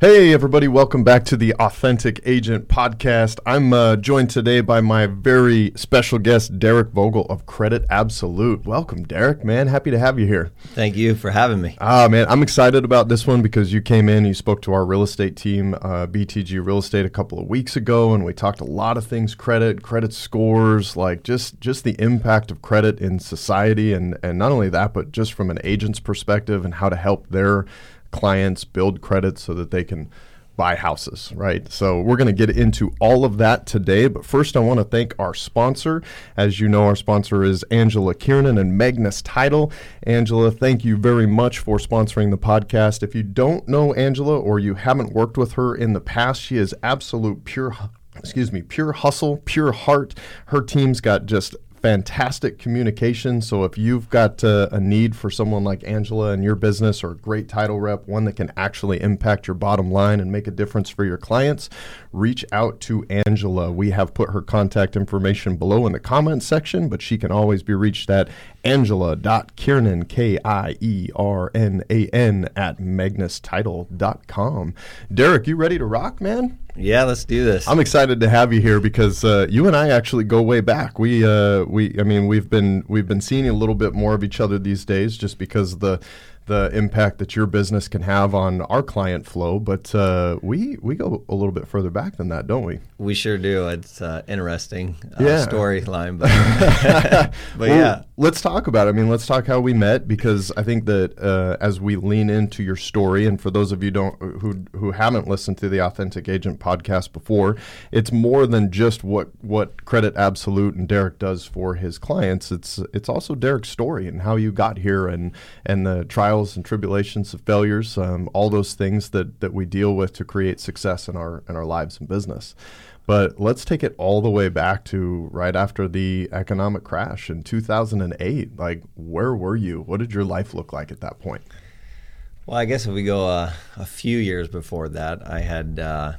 Hey, everybody, welcome back to the Authentic Agent Podcast. I'm uh, joined today by my very special guest, Derick Vogel of Credit Absolute. Welcome, Derick, man. Happy to have you here. Thank you for having me. Ah, man, I'm excited about this one because you came in, you spoke to our real estate team, uh, BTG Real Estate, a couple of weeks ago, and we talked a lot of things credit, credit scores, like just, just the impact of credit in society. And, and not only that, but just from an agent's perspective and how to help their clients build credit so that they can buy houses, right? So we're going to get into all of that today. But first, I want to thank our sponsor. As you know, our sponsor is Angela Kiernan and Magnus Title. Angela, thank you very much for sponsoring the podcast. If you don't know Angela or you haven't worked with her in the past, she is absolute pure excuse me, pure hustle, pure heart. Her team's got just fantastic communication. So if you've got uh, a need for someone like Angela in your business or a great title rep, one that can actually impact your bottom line and make a difference for your clients, reach out to Angela. We have put her contact information below in the comments section, but she can always be reached at angela.kiernan, K-I-E-R-N-A-N, at magnustitle.com. Derick, you ready to rock, man? Yeah, let's do this. I'm excited to have you here because uh, you and I actually go way back. We, uh, we, I mean, we've been we've been seeing a little bit more of each other these days, just because the the impact that your business can have on our client flow. But uh, we we go a little bit further back than that, don't we? We sure do. It's uh, interesting uh, Yeah. storyline, but but Well, yeah, let's talk about it. I mean, let's talk how we met because I think that uh, as we lean into your story, and for those of you don't who who haven't listened to the Authentic Agent podcast before, it's more than just what what Credit Absolute and Derick does for his clients. It's it's also Derick's story and how you got here and and the trials and tribulations of failures, um, all those things that that we deal with to create success in our in our lives and business. But let's take it all the way back to right after the economic crash in 2008. Like, where were you? What did your life look like at that point? well, I guess if we go uh, a few years before that, I had uh,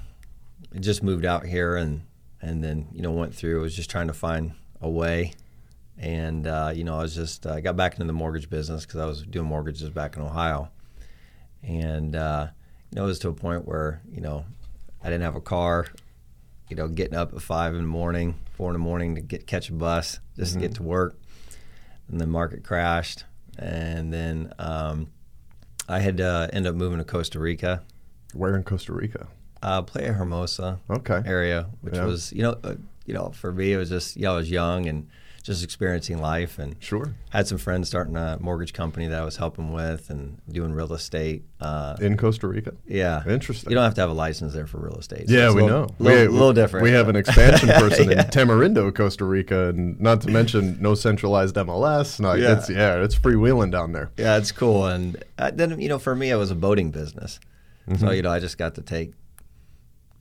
just moved out here and and then you know went through. I was just trying to find a way, and uh, you know I was just I got back into the mortgage business because I was doing mortgages back in Ohio, and uh, you know it was to a point where you know I didn't have a car. You know, getting up at five in the morning, four in the morning to get catch a bus just to get to work, and the market crashed, and then um, I had to end up moving to Costa Rica, Where in Costa Rica? uh, Playa Hermosa Okay. area, which Yeah. was you know uh, you know for me it was just yeah I was young and just experiencing life and Sure. had some friends starting a mortgage company that I was helping with and doing real estate. Uh, In Costa Rica? yeah, Interesting. You don't have to have a license there for real estate. so Yeah, we little, know. Little, we, little different. We have an expansion person Yeah. in Tamarindo, Costa Rica, and not to mention no centralized MLS. No, Yeah. it's yeah, it's freewheeling down there. Yeah, it's cool. And uh, then, you know, for me, it was a boating business. Mm-hmm. So, you know, I just got to take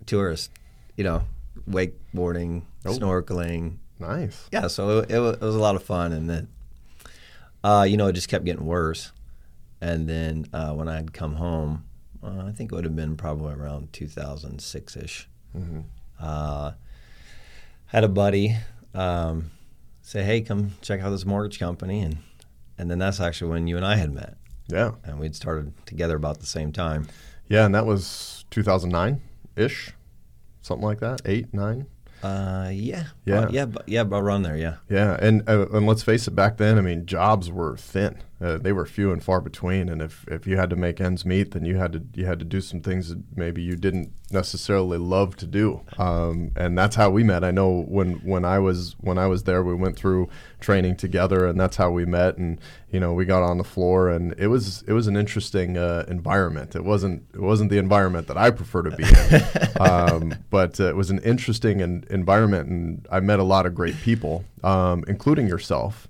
tourists, you know, wakeboarding, Oh. snorkeling. Nice. Yeah, so it, it, was, it was a lot of fun. And then, uh, you know, it just kept getting worse. And then uh, when I'd come home, uh, I think it would have been probably around 2006 ish. Mm-hmm. Uh, had a buddy um, say, hey, come check out this mortgage company. And, and then that's actually when you and I had met Yeah. and we'd started together about the same time. Yeah, and that was 2009 ish, something like that. Eight, nine. Uh, yeah, Yeah. Uh, yeah, but yeah, around there, yeah. Yeah, and uh, and let's face it, back then, I mean, jobs were thin. Uh, they were few and far between, and if, if you had to make ends meet, then you had to you had to do some things that maybe you didn't necessarily love to do. Um, and that's how we met. I know when when I was when I was there, we went through training together, and that's how we met. And you know, we got on the floor, and it was it was an interesting uh, environment. It wasn't it wasn't the environment that I prefer to be in, um, but uh, it was an interesting en- environment, and I met a lot of great people, um, including yourself.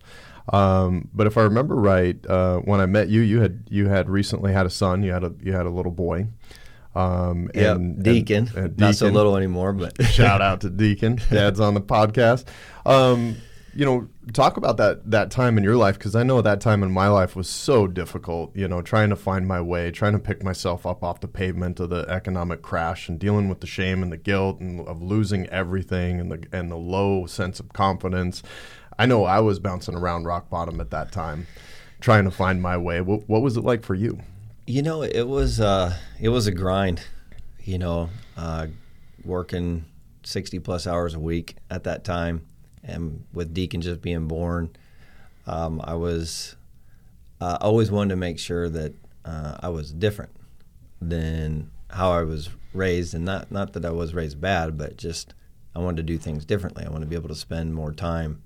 Um, but if I remember right, uh, when I met you, you had you had recently had a son. You had a you had a little boy. Um, Yeah, and- Deacon. and- and Not so little anymore, but Shout out to Deacon. Dad's on the podcast. Um, you know, talk about that that time in your life because I know that time in my life was so difficult. You know, trying to find my way, trying to pick myself up off the pavement of the economic crash, and dealing with the shame and the guilt and of losing everything and the and the low sense of confidence. I know I was bouncing around rock bottom at that time, trying to find my way. What, what was it like for you? you know, it was uh, it was a grind. you know, uh, working 60 plus hours a week at that time. And with Deacon just being born, um, I was uh, always wanted to make sure that uh, I was different than how I was raised. And not, not that I was raised bad, but just I wanted to do things differently. I wanted to be able to spend more time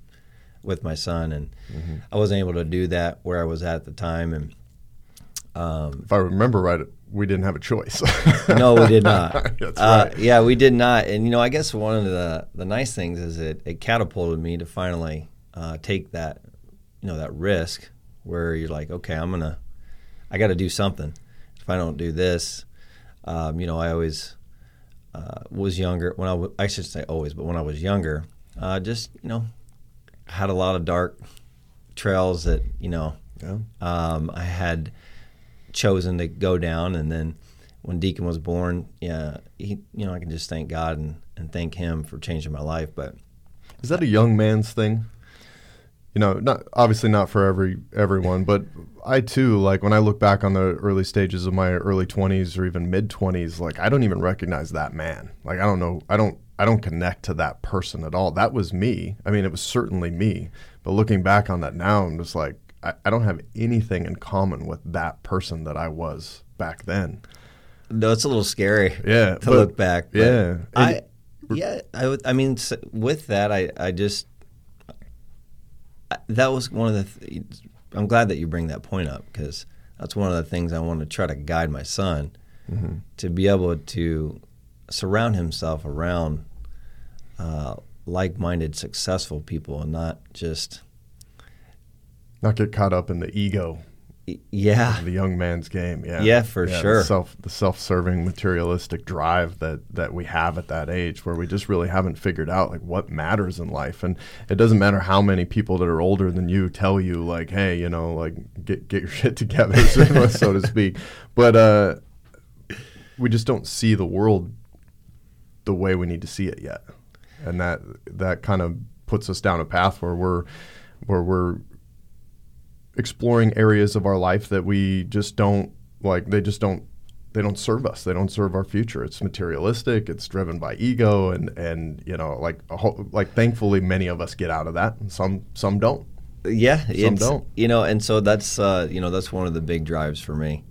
with my son. And mm-hmm. I wasn't able to do that where I was at, at the time. And um, if I remember right, we didn't have a choice. no, we did not. That's uh, right. Yeah, we did not. And you know, I guess one of the the nice things is it, it catapulted me to finally uh, take that you know that risk where you're like, okay, I'm gonna, I got to do something. If I don't do this, um, you know, I always uh, was younger when I w- I should say always, but when I was younger, uh, just you know, had a lot of dark trails that you know, yeah. um, I had chosen to go down. And then when Deacon was born, yeah, he, you know, I can just thank God and, and thank Him for changing my life. But is that a young man's thing? You know, not obviously not for every everyone, but I too like when I look back on the early stages of my early twenties or even mid twenties, like I don't even recognize that man. Like I don't know, I don't I don't connect to that person at all. That was me. I mean, it was certainly me. But looking back on that now, I'm just like, I, I don't have anything in common with that person that I was back then. No, it's a little scary. Yeah, to but, look back. Yeah, I yeah I, I mean with that I I just that was one of the. Th- I'm glad that you bring that point up because that's one of the things I want to try to guide my son mm-hmm. to be able to surround himself around uh, like-minded, successful people, and not just not get caught up in the ego. Yeah, the young man's game. Yeah, yeah, for yeah, sure. The self, the self-serving, materialistic drive that that we have at that age, where we just really haven't figured out like what matters in life, and it doesn't matter how many people that are older than you tell you like, hey, you know, like get get your shit together, so to speak. But uh, we just don't see the world the way we need to see it yet, and that that kind of puts us down a path where we're where we're exploring areas of our life that we just don't like they just don't they don't serve us. They don't serve our future. It's materialistic. It's driven by ego and and you know like whole, like thankfully many of us get out of that. And some some don't. Yeah some don't. you know and so that's uh, you know that's one of the big drives for me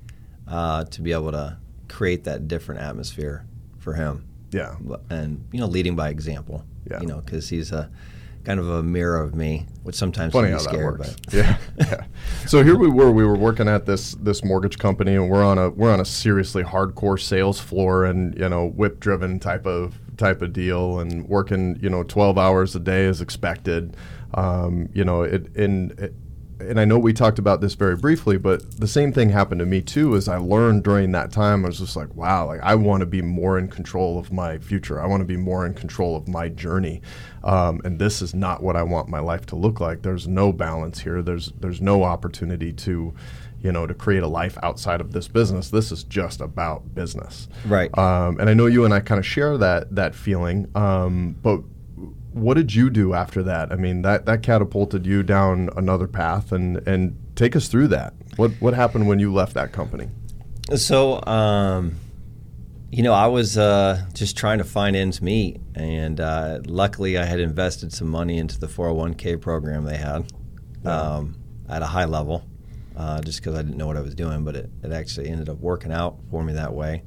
uh, to be able to create that different atmosphere for him yeah and you know leading by example yeah you know because he's a kind of a mirror of me, which sometimes Funny can be scary. But yeah, yeah. So here we were. We were working at this this mortgage company, and we're on a we're on a seriously hardcore sales floor, and you know whip driven type of type of deal, and working you know twelve hours a day is expected. Um, you know it in. And I know we talked about this very briefly, but the same thing happened to me too. As I learned during that time, I was just like, wow, like I want to be more in control of my future. I want to be more in control of my journey, um, and this is not what I want my life to look like. There's no balance here. There's there's no opportunity to, you know, to create a life outside of this business. This is just about business, right? Um, and I know you and I kind of share that that feeling, um, but what did you do after that? I mean, that that catapulted you down another path, and and take us through that. What what happened when you left that company? So, um, you know, I was uh, just trying to find ends meet, and uh, luckily, I had invested some money into the 401k program they had um, at a high level, uh, just because I didn't know what I was doing. But it, it actually ended up working out for me that way.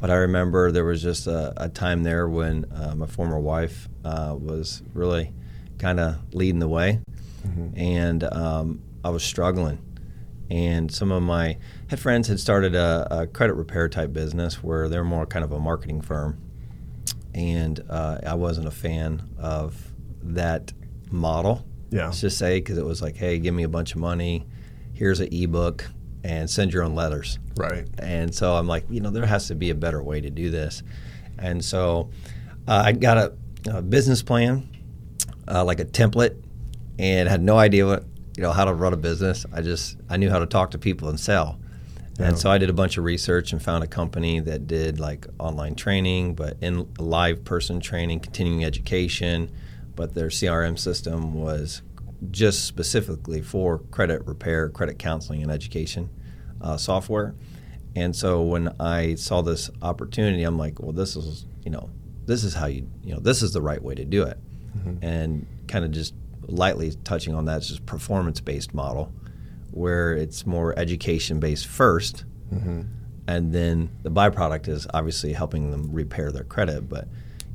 But I remember there was just a, a time there when uh, my former wife uh, was really kind of leading the way, mm-hmm. and um, I was struggling. And some of my had friends had started a, a, credit repair type business where they're more kind of a marketing firm, and uh, I wasn't a fan of that model. Yeah, let's just say because it was like, hey, give me a bunch of money, here's an ebook, and send your own letters. Right. And so I'm like, you know, there has to be a better way to do this. And so uh, I got a, a business plan, uh, like a template, and had no idea what you know how to run a business. I just I knew how to talk to people and sell. Yeah. And so I did a bunch of research and found a company that did like online training, but in live person training, continuing education, but their CRM system was just specifically for credit repair, credit counseling, and education uh, software. And so when I saw this opportunity, I'm like, well, this is you know this is how you you know this is the right way to do it, mm-hmm. and kind of just lightly touching on that, it's just performance based model where it's more education based 1st mm-hmm. and then the byproduct is obviously helping them repair their credit. But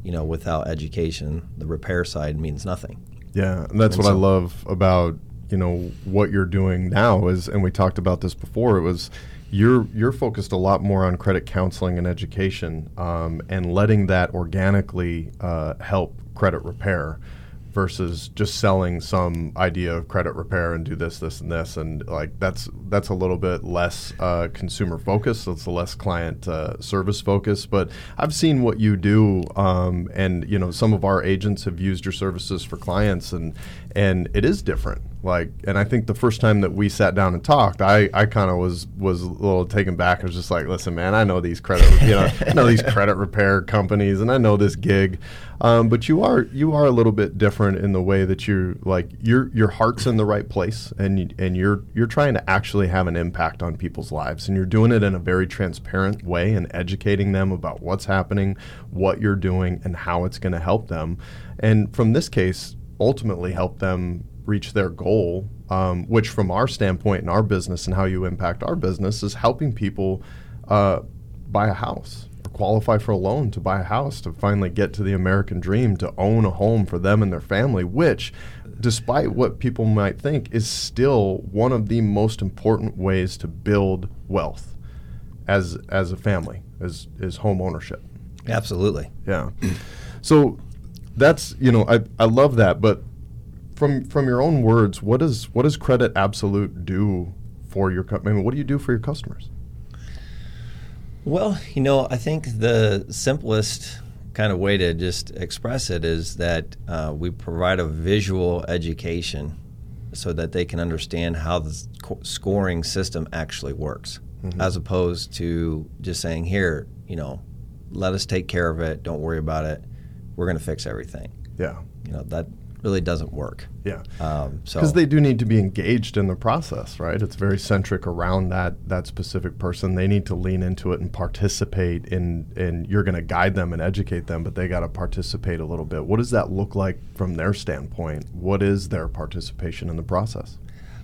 you know, without education, the repair side means nothing. Yeah, and that's and what so, I love about you know what you're doing now is, and we talked about this before. It was you're you're focused a lot more on credit counseling and education, um, and letting that organically uh, help credit repair versus just selling some idea of credit repair and do this, this, and this, and like that's that's a little bit less uh, consumer focused. It's a less client uh, service focused. But I've seen what you do, um, and you know some of our agents have used your services for clients, and and it is different. Like, and I think the first time that we sat down and talked, I, I kind of was was a little taken back. I was just like, listen, man, I know these credit, you know, I know these credit repair companies, and I know this gig, um, but you are you are a little bit different in the way that you like your your heart's in the right place, and you, and you're you're trying to actually have an impact on people's lives, and you're doing it in a very transparent way and educating them about what's happening, what you're doing, and how it's going to help them. And from this case, ultimately help them reach their goal, um, which from our standpoint in our business and how you impact our business is helping people uh, buy a house qualify for a loan to buy a house to finally get to the American dream to own a home for them and their family, which despite what people might think is still one of the most important ways to build wealth as as a family is is home ownership. Absolutely. Yeah. So that's you know I, I love that but from from your own words what does what does credit absolute do for your I mean, what do you do for your customers well you know I think the simplest kind of way to just express it is that uh, we provide a visual education so that they can understand how the scoring system actually works mm-hmm. as opposed to just saying here you know let us take care of it don't worry about it we're going to fix everything. Yeah. You know, that really doesn't work. Yeah. Um, because they do need to be engaged in the process, right? It's very centric around that that specific person. They need to lean into it and participate in and you're going to guide them and educate them, but they got to participate a little bit. What does that look like from their standpoint? What is their participation in the process?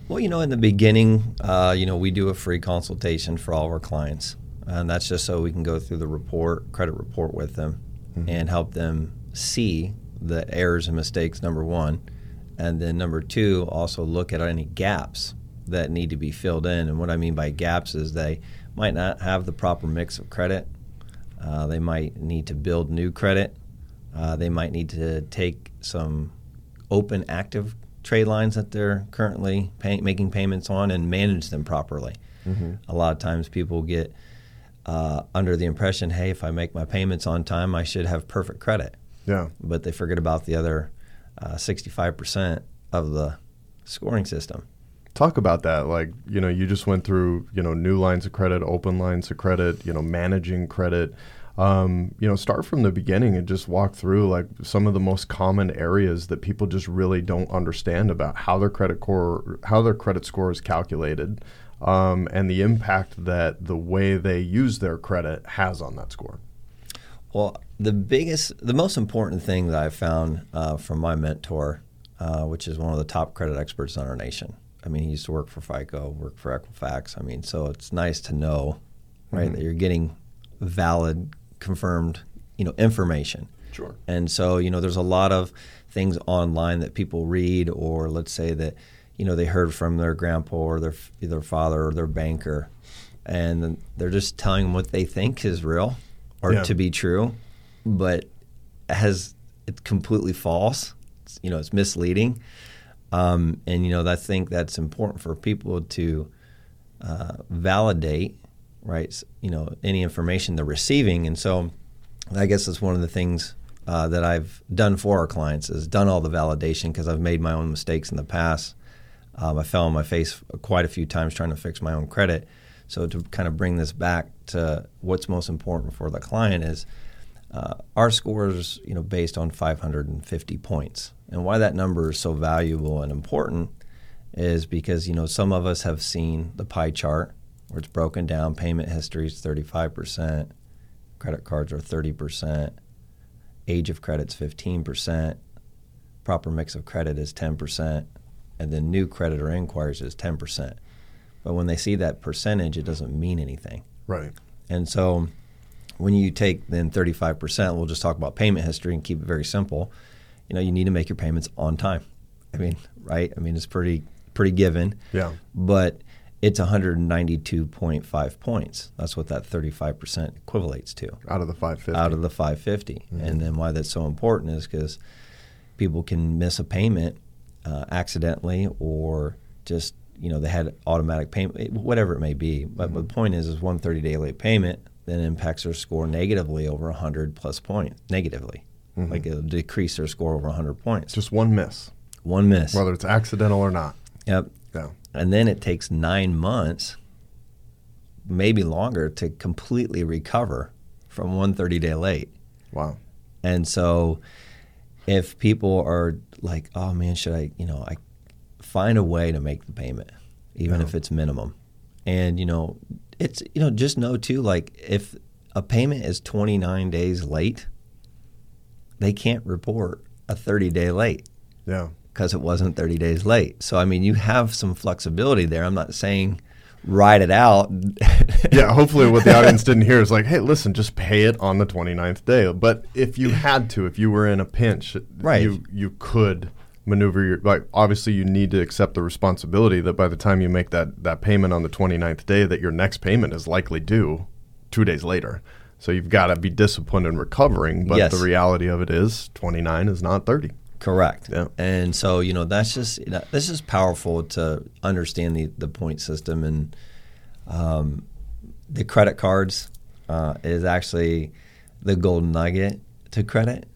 Well, you know, in the beginning, uh, you know, we do a free consultation for all of our clients, and that's just so we can go through the report, credit report with them, mm-hmm. and help them see the errors and mistakes, number one. And then number two, also look at any gaps that need to be filled in. And what I mean by gaps is they might not have the proper mix of credit. Uh, they might need to build new credit. Uh, they might need to take some open active trade lines that they're currently pay- making payments on and manage them properly. Mm-hmm. A lot of times people get uh, under the impression, hey, if I make my payments on time, I should have perfect credit. Yeah. But they forget about the other uh, 65% of the scoring system. Talk about that. Like, you know, you just went through, you know, new lines of credit, open lines of credit, you know, managing credit. Um, you know, start from the beginning and just walk through like some of the most common areas that people just really don't understand about how their credit core, how their credit score is calculated, um, and the impact that the way they use their credit has on that score. Well, the biggest, the most important thing that I found uh, from my mentor, uh, which is one of the top credit experts in our nation. I mean, he used to work for FICO, work for Equifax. I mean, so it's nice to know, right, mm-hmm. that you're getting valid, confirmed, you know, information. Sure. And so, you know, there's a lot of things online that people read, or let's say that, you know, they heard from their grandpa or their their father or their banker, and they're just telling them what they think is real or yeah. to be true, but has it's completely false. It's, you know, it's misleading, um, and you know, I think that's important for people to uh, validate, right? You know, any information they're receiving, and so I guess that's one of the things uh, that I've done for our clients is done all the validation because I've made my own mistakes in the past. Um, I fell on my face quite a few times trying to fix my own credit. So to kind of bring this back to what's most important for the client is uh, our scores, you know, based on 550 points. And why that number is so valuable and important is because you know some of us have seen the pie chart where it's broken down. Payment history is 35%, credit cards are 30%, age of credit's 15%, proper mix of credit is 10%, and then new credit or inquiries is 10%. But when they see that percentage, it doesn't mean anything. Right. And so when you take then 35%, we'll just talk about payment history and keep it very simple. You know, you need to make your payments on time. I mean, right? I mean, it's pretty pretty given. Yeah. But it's 192.5 points. That's what that 35% equivalates to. Out of the 550. Out of the 550. Mm-hmm. And then why that's so important is because people can miss a payment uh, accidentally or just you know they had automatic payment, whatever it may be. But, mm-hmm. the point is, is one 30 day late payment then impacts their score negatively over 100 plus points. Negatively, mm-hmm. like it'll decrease their score over 100 points. Just one miss. One miss, whether it's accidental or not. Yep. Yeah. And then it takes nine months, maybe longer, to completely recover from one 30 day late. Wow. And so, if people are like, "Oh man, should I?" You know, I find a way to make the payment, even yeah. if it's minimum. And you know, it's you know, just know too, like if a payment is 29 days late, they can't report a 30 day late. Yeah. Because it wasn't 30 days late. So I mean, you have some flexibility there. I'm not saying ride it out. yeah, hopefully what the audience didn't hear is like, hey, listen, just pay it on the 29th day. But if you had to, if you were in a pinch, right. you you could maneuver your like obviously you need to accept the responsibility that by the time you make that that payment on the 29th day that your next payment is likely due 2 days later. So you've got to be disciplined in recovering, but yes. the reality of it is 29 is not 30. Correct. Yeah. And so, you know, that's just this is powerful to understand the the point system and um, the credit cards uh, is actually the golden nugget to credit.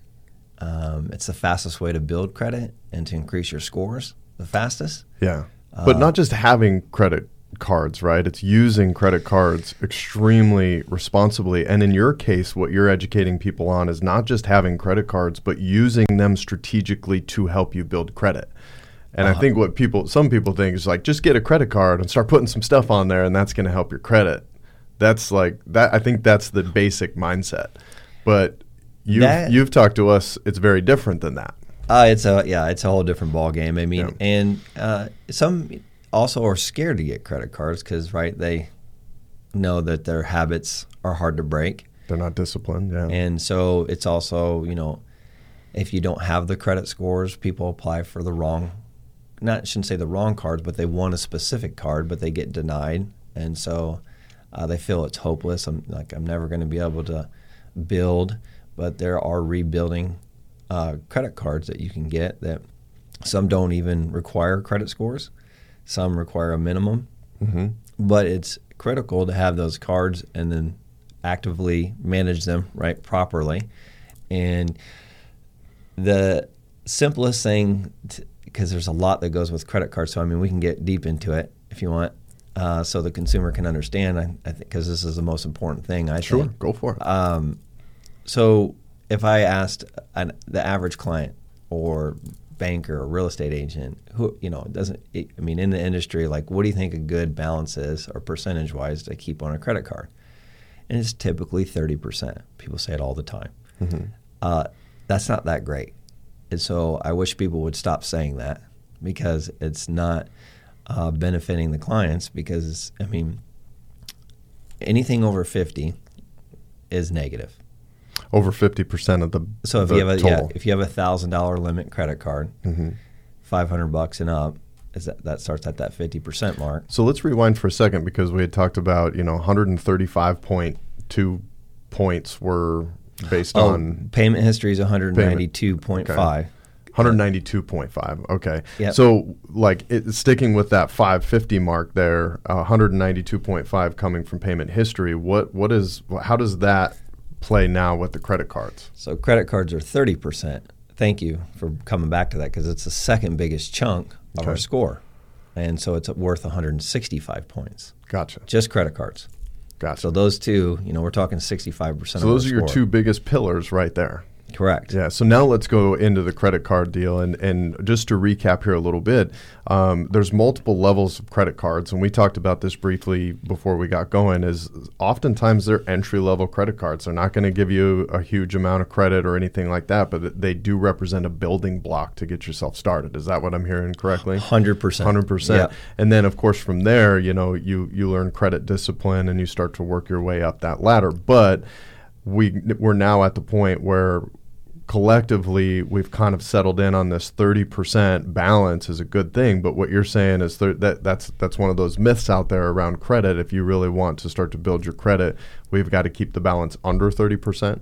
Um, it's the fastest way to build credit and to increase your scores the fastest. Yeah. But uh, not just having credit cards, right? It's using credit cards extremely responsibly. And in your case, what you're educating people on is not just having credit cards, but using them strategically to help you build credit. And uh-huh. I think what people, some people think is like, just get a credit card and start putting some stuff on there, and that's going to help your credit. That's like that. I think that's the basic mindset. But you've that, you've talked to us. It's very different than that. Uh, it's a yeah, it's a whole different ball game. I mean, yeah. and uh, some also are scared to get credit cards because right they know that their habits are hard to break. They're not disciplined. Yeah, and so it's also you know if you don't have the credit scores, people apply for the wrong. Not shouldn't say the wrong cards, but they want a specific card, but they get denied, and so uh, they feel it's hopeless. I'm like I'm never going to be able to build, but there are rebuilding uh, credit cards that you can get that some don't even require credit scores, some require a minimum. Mm-hmm. But it's critical to have those cards and then actively manage them right properly. And the simplest thing, because there's a lot that goes with credit cards, so I mean we can get deep into it if you want. Uh, so the consumer can understand. I, I think because this is the most important thing. I sure, think. go for it. Um, so if I asked an, the average client or banker or real estate agent who you know doesn't i mean in the industry like what do you think a good balance is or percentage wise to keep on a credit card? And it's typically 30% people say it all the time. Mm-hmm. uh, that's not that great. And so i wish people would stop saying that because it's not uh, benefiting the clients because i mean anything over 50 is negative over fifty percent of the so if the you have a total. yeah, if you have a thousand dollar limit credit card, mm-hmm. five hundred bucks and up, is that that starts at that fifty percent mark. So let's rewind for a second because we had talked about you know one hundred and thirty five point two points were based oh, on payment history is one hundred ninety two point five. 192.5. Okay. Yep. So, like, it, sticking with that 550 mark there, uh, 192.5 coming from payment history. What what is how does that play now with the credit cards? So credit cards are 30%. Thank you for coming back to that because it's the second biggest chunk of okay. our score. And so it's worth 165 points. Gotcha. Just credit cards. Gotcha. So those two, you know, we're talking 65%. So those are your two biggest pillars right there. Correct. Yeah. So now let's go into the credit card deal, and and just to recap here a little bit, um, there's multiple levels of credit cards, and we talked about this briefly before we got going. Is oftentimes they're entry level credit cards. They're not going to give you a huge amount of credit or anything like that, but they do represent a building block to get yourself started. Is that what I'm hearing correctly? Hundred percent. Hundred percent. And then of course from there, you know, you you learn credit discipline and you start to work your way up that ladder, but we we're now at the point where collectively we've kind of settled in on this 30% balance is a good thing but what you're saying is th- that that's that's one of those myths out there around credit. If you really want to start to build your credit we've got to keep the balance under 30%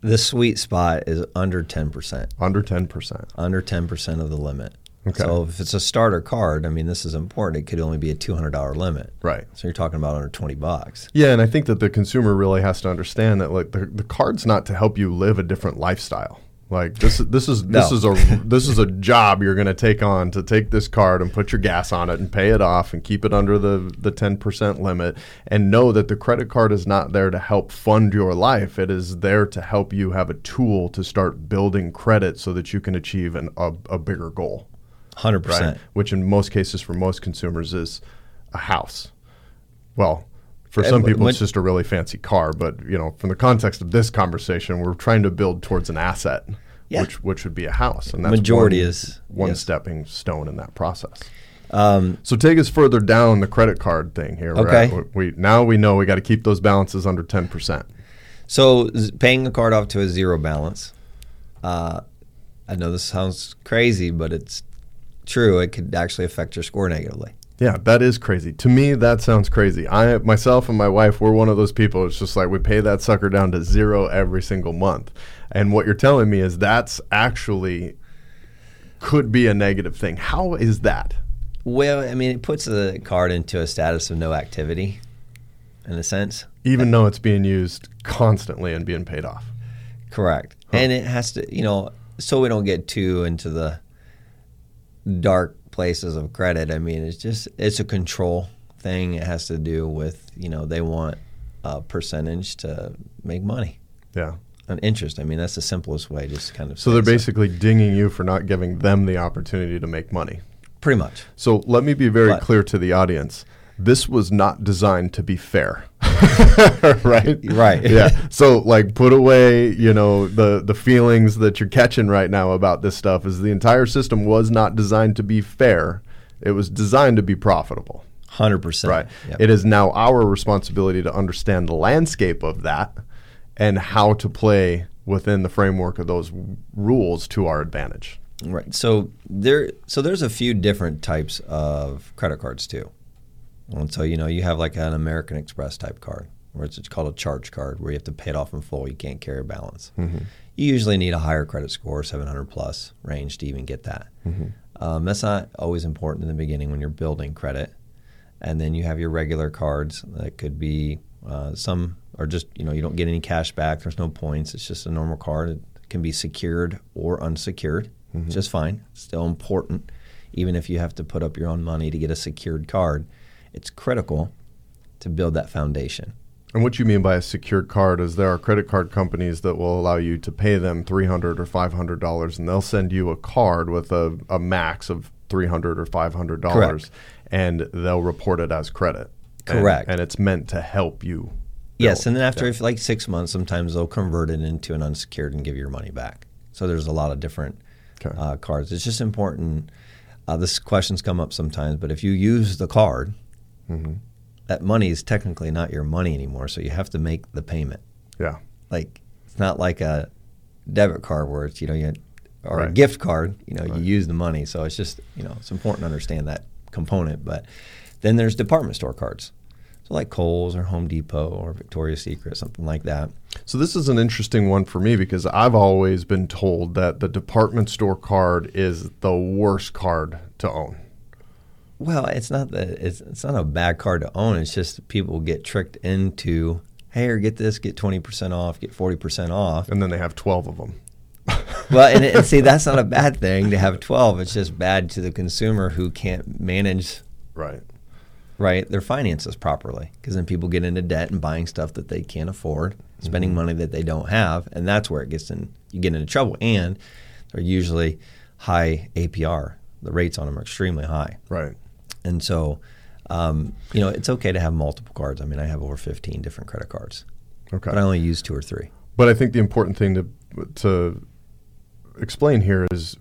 the sweet spot is under 10% under 10% under 10% of the limit Okay. So if it's a starter card, I mean, this is important. It could only be a two hundred dollar limit. Right. So you're talking about under twenty bucks. Yeah, and I think that the consumer really has to understand that like the, the card's not to help you live a different lifestyle. Like this, this is this No. is a this is a job you're going to take on to take this card and put your gas on it and pay it off and keep it under the the ten percent limit and know that the credit card is not there to help fund your life. It is there to help you have a tool to start building credit so that you can achieve an, a, a bigger goal Hundred right? percent. Which in most cases for most consumers is a house. Well, for some people it's just a really fancy car, but you know, from the context of this conversation, we're trying to build towards an asset, Yeah. which which would be a house, and that's Majority one, is- one yes. stepping stone in that process. Um, So take us further down the credit card thing here. Okay. at- we now we know we got to keep those balances under ten percent. so paying a card off to a zero balance. Uh, I know this sounds crazy, but it's true. It could actually affect your score negatively. Yeah, that is crazy. To me, that sounds crazy. I myself and my wife, we're one of those people. It's just like we pay that sucker down to zero every single month. And what you're telling me is that's actually could be a negative thing. How is that? Well, I mean, it puts the card into a status of no activity, in a sense. Even though it's being used constantly and being paid off. Correct. And it has to, you know, so we don't get too into the dark places of credit. I mean, it's just it's a control thing. It has to do with, you know, they want a percentage to make money. Yeah. An interest. I mean, that's the simplest way just kind of So they're basically dinging you for not giving them the opportunity to make money. pretty much. So let me be very But- clear to the audience. This was not designed to be fair. right? Right. Yeah. So like put away, you know, the the feelings that you're catching right now about this stuff is the entire system was not designed to be fair. It was designed to be profitable. 100%. Right. Yep. It is now our responsibility to understand the landscape of that and how to play within the framework of those rules to our advantage. Right. So there so there's a few different types of credit cards too. And so you know you have like an American Express type card, where it's, it's called a charge card, where you have to pay it off in full. You can't carry a balance. You usually need a higher credit score, 700 plus range, to even get that. Um, that's not always important in the beginning when you're building credit. And then you have your regular cards that could be uh, some are just you know you don't get any cash back. There's no points. It's just a normal card. It can be secured or unsecured, just fine. Still important, even if you have to put up your own money to get a secured card. It's critical to build that foundation. And what you mean by a secured card is there are credit card companies that will allow you to pay them three hundred or five hundred dollars, and they'll send you a card with a, a max of three hundred or five hundred dollars, and they'll report it as credit. Correct. And, it's meant to help you. Yes, and then after Yeah. if like six months, sometimes they'll convert it into an unsecured and give your money back. So there's a lot of different Okay. uh, cards. It's just important. Uh, this questions come up sometimes, but if you use the card, Mm-hmm. that money is technically not your money anymore. So you have to make the payment. yeah, Like it's not like a debit card where it's you know you or a gift card. You know Right. you use the money. So it's just you know it's important to understand that component. But then there's department store cards. So like Kohl's or Home Depot or Victoria's Secret, something like that. So this is an interesting one for me because I've always been told that the department store card is the worst card to own. Well, it's not that it's it's not a bad card to own. It's just people get tricked into, hey, or get this, get twenty percent off, get forty percent off. And then they have 12 of them. Well, and, and see, that's not a bad thing to have twelve. It's just bad to the consumer who can't manage Right. right their finances properly because then people get into debt and buying stuff that they can't afford spending mm-hmm. money that they don't have, and that's where it gets in. You get into trouble, and they're usually high APR. The rates on them are extremely high, Right. And so um, you know it's okay to have multiple cards. I mean, I have over 15 different credit cards, Okay. but I only use two or three. But I think the important thing to to explain here is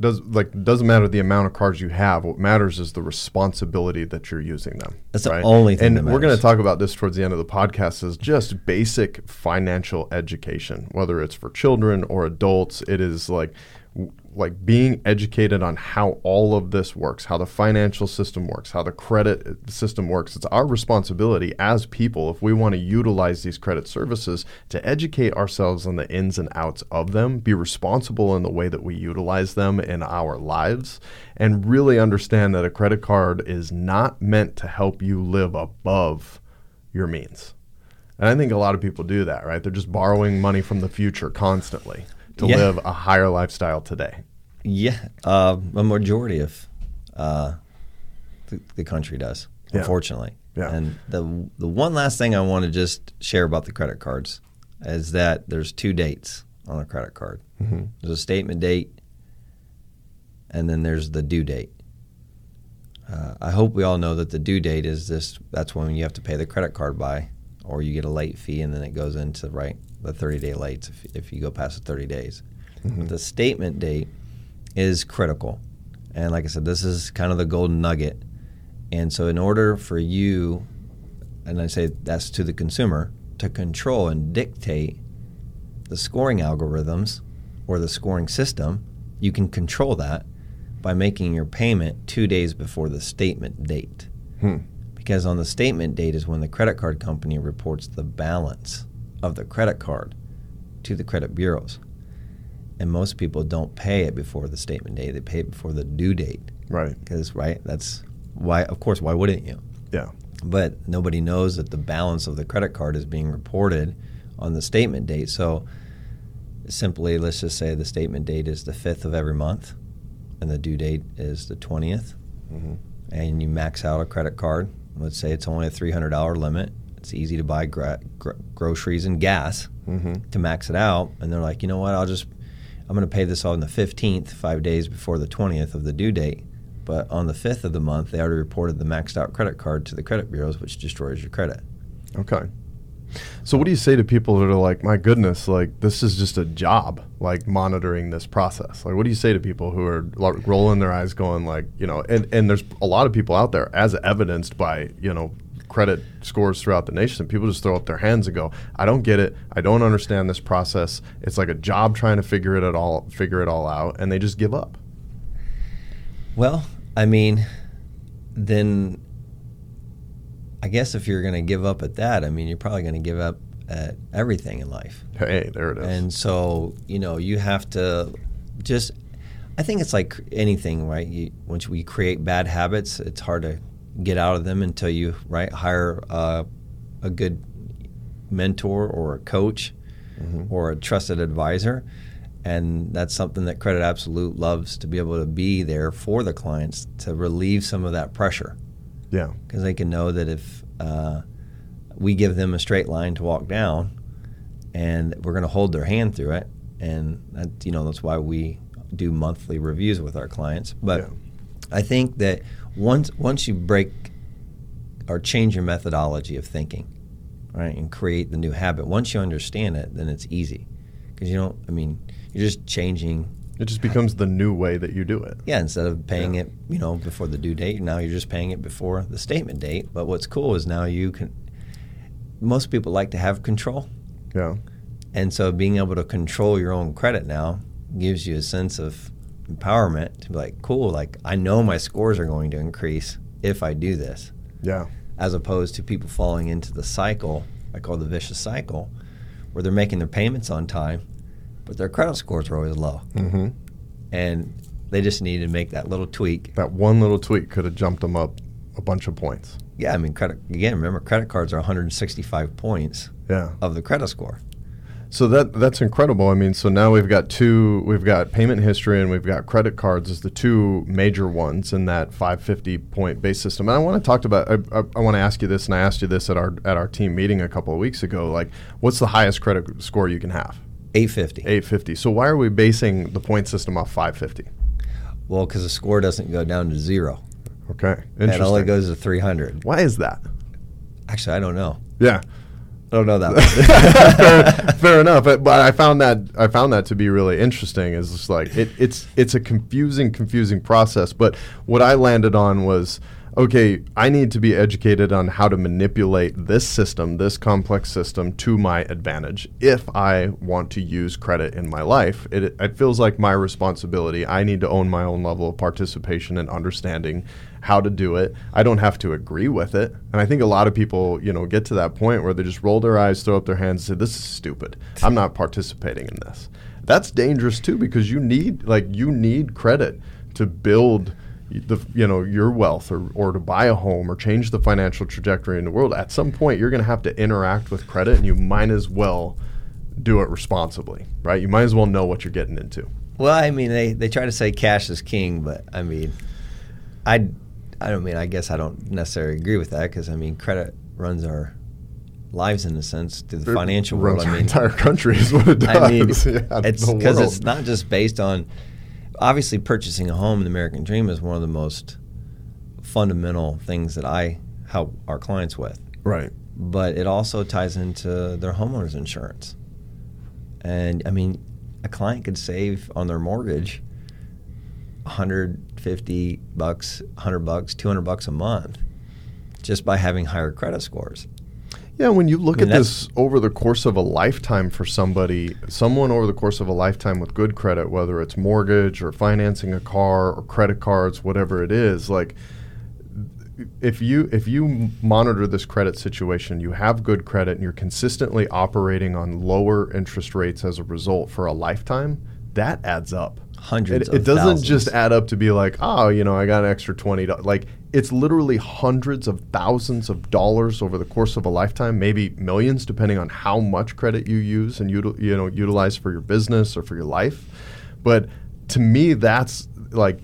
does like doesn't matter the amount of cards you have. What matters is the responsibility that you're using them. That's the only thing And we're going to talk about this towards the end of the podcast. Is just basic financial education, whether it's for children or adults. It is like like being educated on how all of this works, how the financial system works, how the credit system works. It's our responsibility as people, if we want to utilize these credit services, to educate ourselves on the ins and outs of them, be responsible in the way that we utilize them in our lives, and really understand that a credit card is not meant to help you live above your means. And I think a lot of people do that, right? They're just borrowing money from the future constantly to Yeah. live a higher lifestyle today. Yeah, uh, a majority of uh, the, the country does, Yeah. unfortunately. Yeah. And the the one last thing I want to just share about the credit cards is that there's two dates on a credit card. Mhm. There's a statement date, and then there's the due date. Uh, I hope we all know that the due date is this. That's when you have to pay the credit card by, or you get a late fee, and then it goes into right the 30 day late if, if you go past the 30 days. But the statement date is critical, and like I said, this is kind of the golden nugget. And so, in order for you, and I say that's to the consumer, to control and dictate the scoring algorithms or the scoring system, you can control that by making your payment two days before the statement date. Hmm. Because on the statement date is when the credit card company reports the balance of the credit card to the credit bureaus. And most people don't pay it before the statement date, they pay it before the due date. Right. Because, right, that's why, of course, why wouldn't you? Yeah. but nobody knows that the balance of the credit card is being reported on the statement date. So simply, let's just say the statement date is the 5th of every month and the due date is the 20th, Mhm. and you max out a credit card. Let's say it's only a $300 limit. It's easy to buy gra- gr- groceries and gas Mhm. to max it out. And they're like, you know what? I'll just, I'm going to pay this on the 15th, five days before the 20th of the due date. But on the 5th of the month, they already reported the maxed out credit card to the credit bureaus, which destroys your credit. Okay. So what do you say to people that are like, my goodness, like this is just a job, like monitoring this process? Like, what do you say to people who are like, rolling their eyes, going like, you know, and and there's a lot of people out there, as evidenced by you know credit scores throughout the nation. People just throw up their hands and go, I don't get it. I don't understand this process. It's like a job trying to figure it all figure it all out, and they just give up. Well, I mean, then I guess if you're going to give up at that, I mean, you're probably going to give up at everything in life. Hey, there it is. And so, you know, you have to just, I think it's like anything, right? You, once we create bad habits, it's hard to get out of them until you, right, hire uh, a good mentor or a coach Mhm. or a trusted advisor. And that's something that Credit Absolute loves to be able to be there for the clients to relieve some of that pressure yeah. because they can know that if uh, we give them a straight line to walk down, and we're going to hold their hand through it, and that, you know that's why we do monthly reviews with our clients. But Yeah. I think that once once you break or change your methodology of thinking, right, and create the new habit, once you understand it, then it's easy because you don't. I mean, you're just changing It just becomes the new way that you do it. yeah, instead of paying Yeah. it, you know, before the due date, now you're just paying it before the statement date. But what's cool is now you can. Most people like to have control, Yeah. and so being able to control your own credit now gives you a sense of empowerment to be like, cool, like I know my scores are going to increase if I do this, Yeah. as opposed to people falling into the cycle I call the vicious cycle, where they're making their payments on time, but their credit scores were always low, Mm-hmm. and they just needed to make that little tweak That one little tweak could have jumped them up a bunch of points. Yeah, I mean, credit again. Remember, credit cards are 165 points Yeah. of the credit score. So that that's incredible. I mean, so now we've got two. We've got payment history and we've got credit cards as the two major ones in that 550 point base system. And I want to talk about. I, I, I want to ask you this, and I asked you this at our at our team meeting a couple of weeks ago. Like, what's the highest credit score you can have? 850. 850. So why are we basing the point system off 550? Well, because the score doesn't go down to zero. Okay, And It only goes to 300. Why is that? Actually, I don't know. Yeah. I don't know that. fair, fair, enough, but, but, I found that I found that to be really interesting. Is just like it, it's it's a confusing, confusing process. But what I landed on was okay. I need to be educated on how to manipulate this system, this complex system, to my advantage. If I want to use credit in my life, it, it feels like my responsibility. I need to own my own level of participation and understanding how to do it. I don't have to agree with it. And I think a lot of people, you know, get to that point where they just roll their eyes, throw up their hands, and say, "This is stupid. I'm not participating in this." That's dangerous too because you need like you need credit to build the you know your wealth or, or to buy a home or change the financial trajectory in the world at some point you're going to have to interact with credit and you might as well do it responsibly right you might as well know what you're getting into well i mean they, they try to say cash is king but i mean i I don't mean I guess I don't necessarily agree with that because I mean credit runs our lives in a sense to the it financial world. I mean, entire country is what it does. I mean, yeah, it's because it's not just based on obviously purchasing a home in the American dream is one of the most fundamental things that I help our clients with. Right. But it also ties into their homeowners insurance. And I mean, a client could save on their mortgage 150 bucks, 100 bucks, 200 bucks a month just by having higher credit scores. Yeah, when you look I mean, at this over the course of a lifetime for somebody, someone over the course of a lifetime with good credit, whether it's mortgage or financing a car or credit cards, whatever it is, like if you if you monitor this credit situation, you have good credit and you're consistently operating on lower interest rates as a result for a lifetime, that adds up hundreds. It, it doesn't thousands. just add up to be like, oh, you know, I got an extra twenty. Like it's literally hundreds of thousands of dollars over the course of a lifetime, maybe millions, depending on how much credit you use and util, you know utilize for your business or for your life. But to me, that's like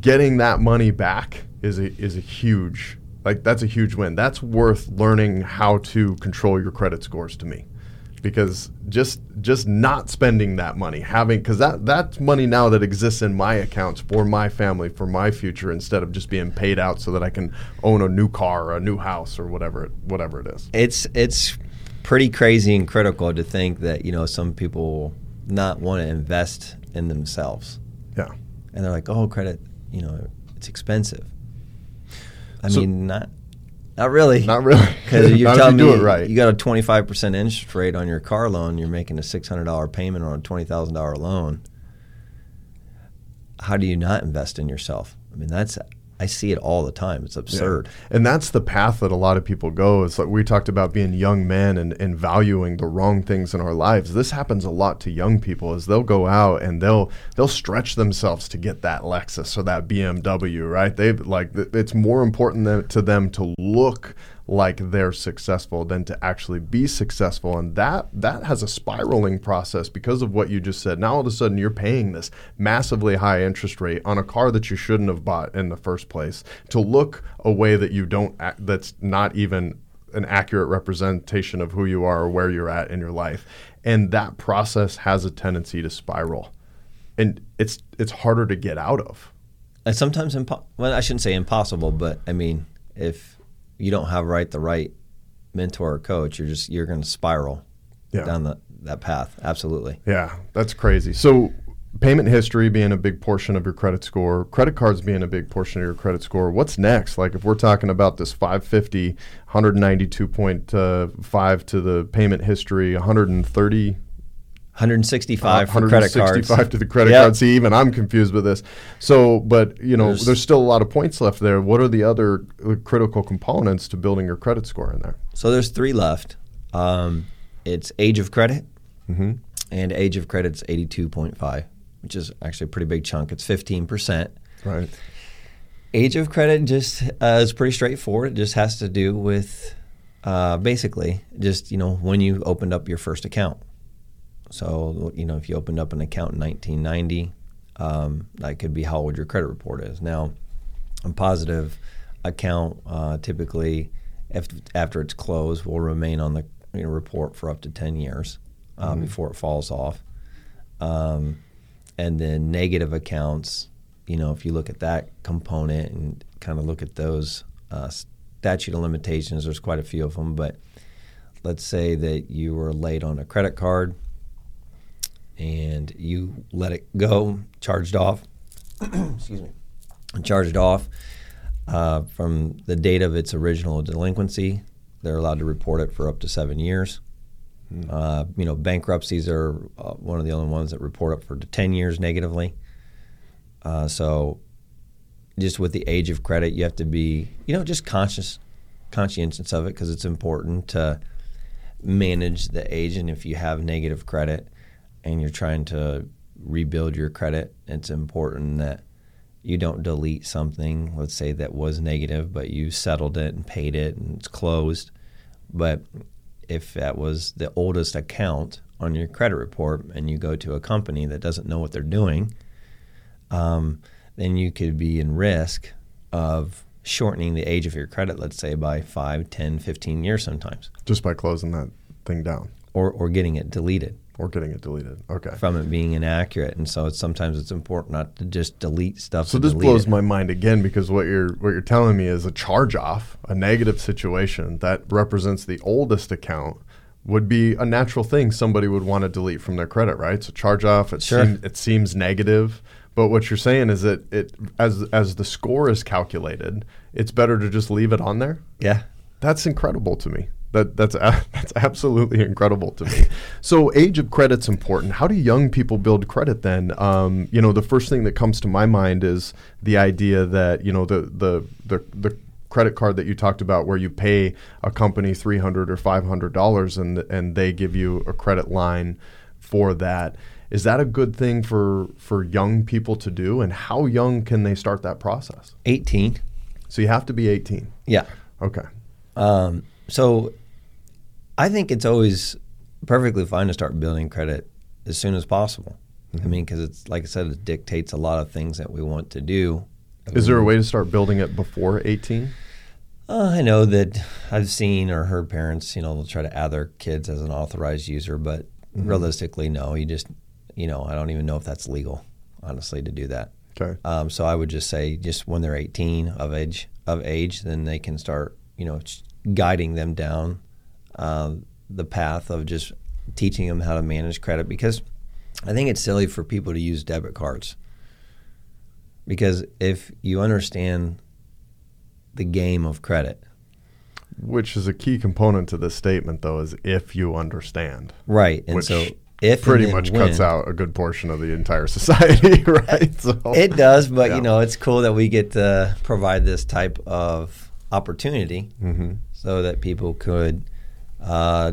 getting that money back is a is a huge like that's a huge win. That's worth learning how to control your credit scores to me because just just not spending that money having because that that's money now that exists in my accounts for my family for my future instead of just being paid out so that I can own a new car or a new house or whatever it, whatever it is. It's it's pretty crazy and critical to think that you know some people not want to invest in themselves. Yeah. And they're like oh credit you know it's expensive. I so, mean not not really. Not really. Because you're telling you me right. you got a 25% interest rate on your car loan, you're making a $600 payment on a $20,000 loan. How do you not invest in yourself? I mean, that's I see it all the time. It's absurd. Yeah. And that's the path that a lot of people go. It's like we talked about being young men and, and valuing the wrong things in our lives. This happens a lot to young people as they'll go out and they'll they'll stretch themselves to get that Lexus or that BMW, right? They like it's more important to them to look like they're successful than to actually be successful. And that that has a spiraling process because of what you just said. Now all of a sudden you're paying this massively high interest rate on a car that you shouldn't have bought in the first place to look a way that you don't that's not even an accurate representation of who you are or where you're at in your life. And that process has a tendency to spiral. And it's it's harder to get out of. And sometimes impo- well i shouldn't say impossible but i mean if you don't have right the right mentor or coach, you're just you're going to spiral yeah. down the, that path. Absolutely. Yeah, that's crazy. So payment history being a big portion of your credit score, credit cards being a big portion of your credit score. What's next? Like if we're talking about this 550, 192.5 uh, to the payment history, 130 165 uh, for credit cards. 165 to the credit yep. card. See, even I'm confused with this. So, but you know, there's, there's, still a lot of points left there. What are the other uh, critical components to building your credit score in there? So there's three left. Um, it's age of credit, mm-hmm. and age of credit's 82.5, which is actually a pretty big chunk. It's 15 percent. Right. Age of credit just uh, is pretty straightforward. It just has to do with uh, basically just you know when you opened up your first account So you know, if you opened up an account in 1990, um, that could be how old your credit report is. Now, a positive account uh, typically, if, after it's closed, will remain on the you know, report for up to 10 years uh, mm-hmm. before it falls off. Um, and then negative accounts, you know, if you look at that component and kind of look at those uh, statute of limitations, there's quite a few of them, but let's say that you were late on a credit card and you let it go, charged off, excuse me, charged off uh, from the date of its original delinquency. They're allowed to report it for up to seven years. Hmm. Uh, you know, bankruptcies are uh, one of the only ones that report up for 10 years negatively. Uh, so, just with the age of credit, you have to be, you know, just conscious, conscientious of it because it's important to manage the age. And if you have negative credit and you're trying to rebuild your credit, it's important that you don't delete something, let's say that was negative, but you settled it and paid it and it's closed. But if that was the oldest account on your credit report and you go to a company that doesn't know what they're doing, um, then you could be in risk of shortening the age of your credit, let's say by 5, 10, 15 years sometimes. Just by closing that thing down. Or, or getting it deleted or getting it deleted. Okay. From it being inaccurate, and so it's, sometimes it's important not to just delete stuff. So this blows it. my mind again because what you're what you're telling me is a charge off, a negative situation that represents the oldest account would be a natural thing somebody would want to delete from their credit, right? So charge off, it sure. seems it seems negative. But what you're saying is that it as as the score is calculated, it's better to just leave it on there. Yeah, that's incredible to me. That that's that's absolutely incredible to me. so age of credit's important. How do young people build credit then? Um, you know, the first thing that comes to my mind is the idea that you know the the the, the credit card that you talked about where you pay a company 300 or 500 dollars and and they give you a credit line for that. Is that a good thing for for young people to do? And how young can they start that process? 18 so you have to be 18 yeah. Okay. Um, so I think it's always perfectly fine to start building credit as soon as possible. Mm-hmm. I mean, because it's like I said, it dictates a lot of things that we want to do. Is there a way to start building it before 18? Uh, I know that I've seen or heard parents, you know, they'll try to add their kids as an authorized user, but mm-hmm. realistically, no. You just, you know, I don't even know if that's legal, honestly, to do that. Okay. Um, so I would just say, just when they're 18 of age, of age, then they can start, you know, guiding them down uh, the path of just teaching them how to manage credit because I think it's silly for people to use debit cards. Because if you understand the game of credit, which is a key component to this statement, though, is if you understand. Right. And so if pretty much when, cuts out a good portion of the entire society, right? So, it does, but yeah. you know, it's cool that we get to provide this type of opportunity mm-hmm. so that people could uh,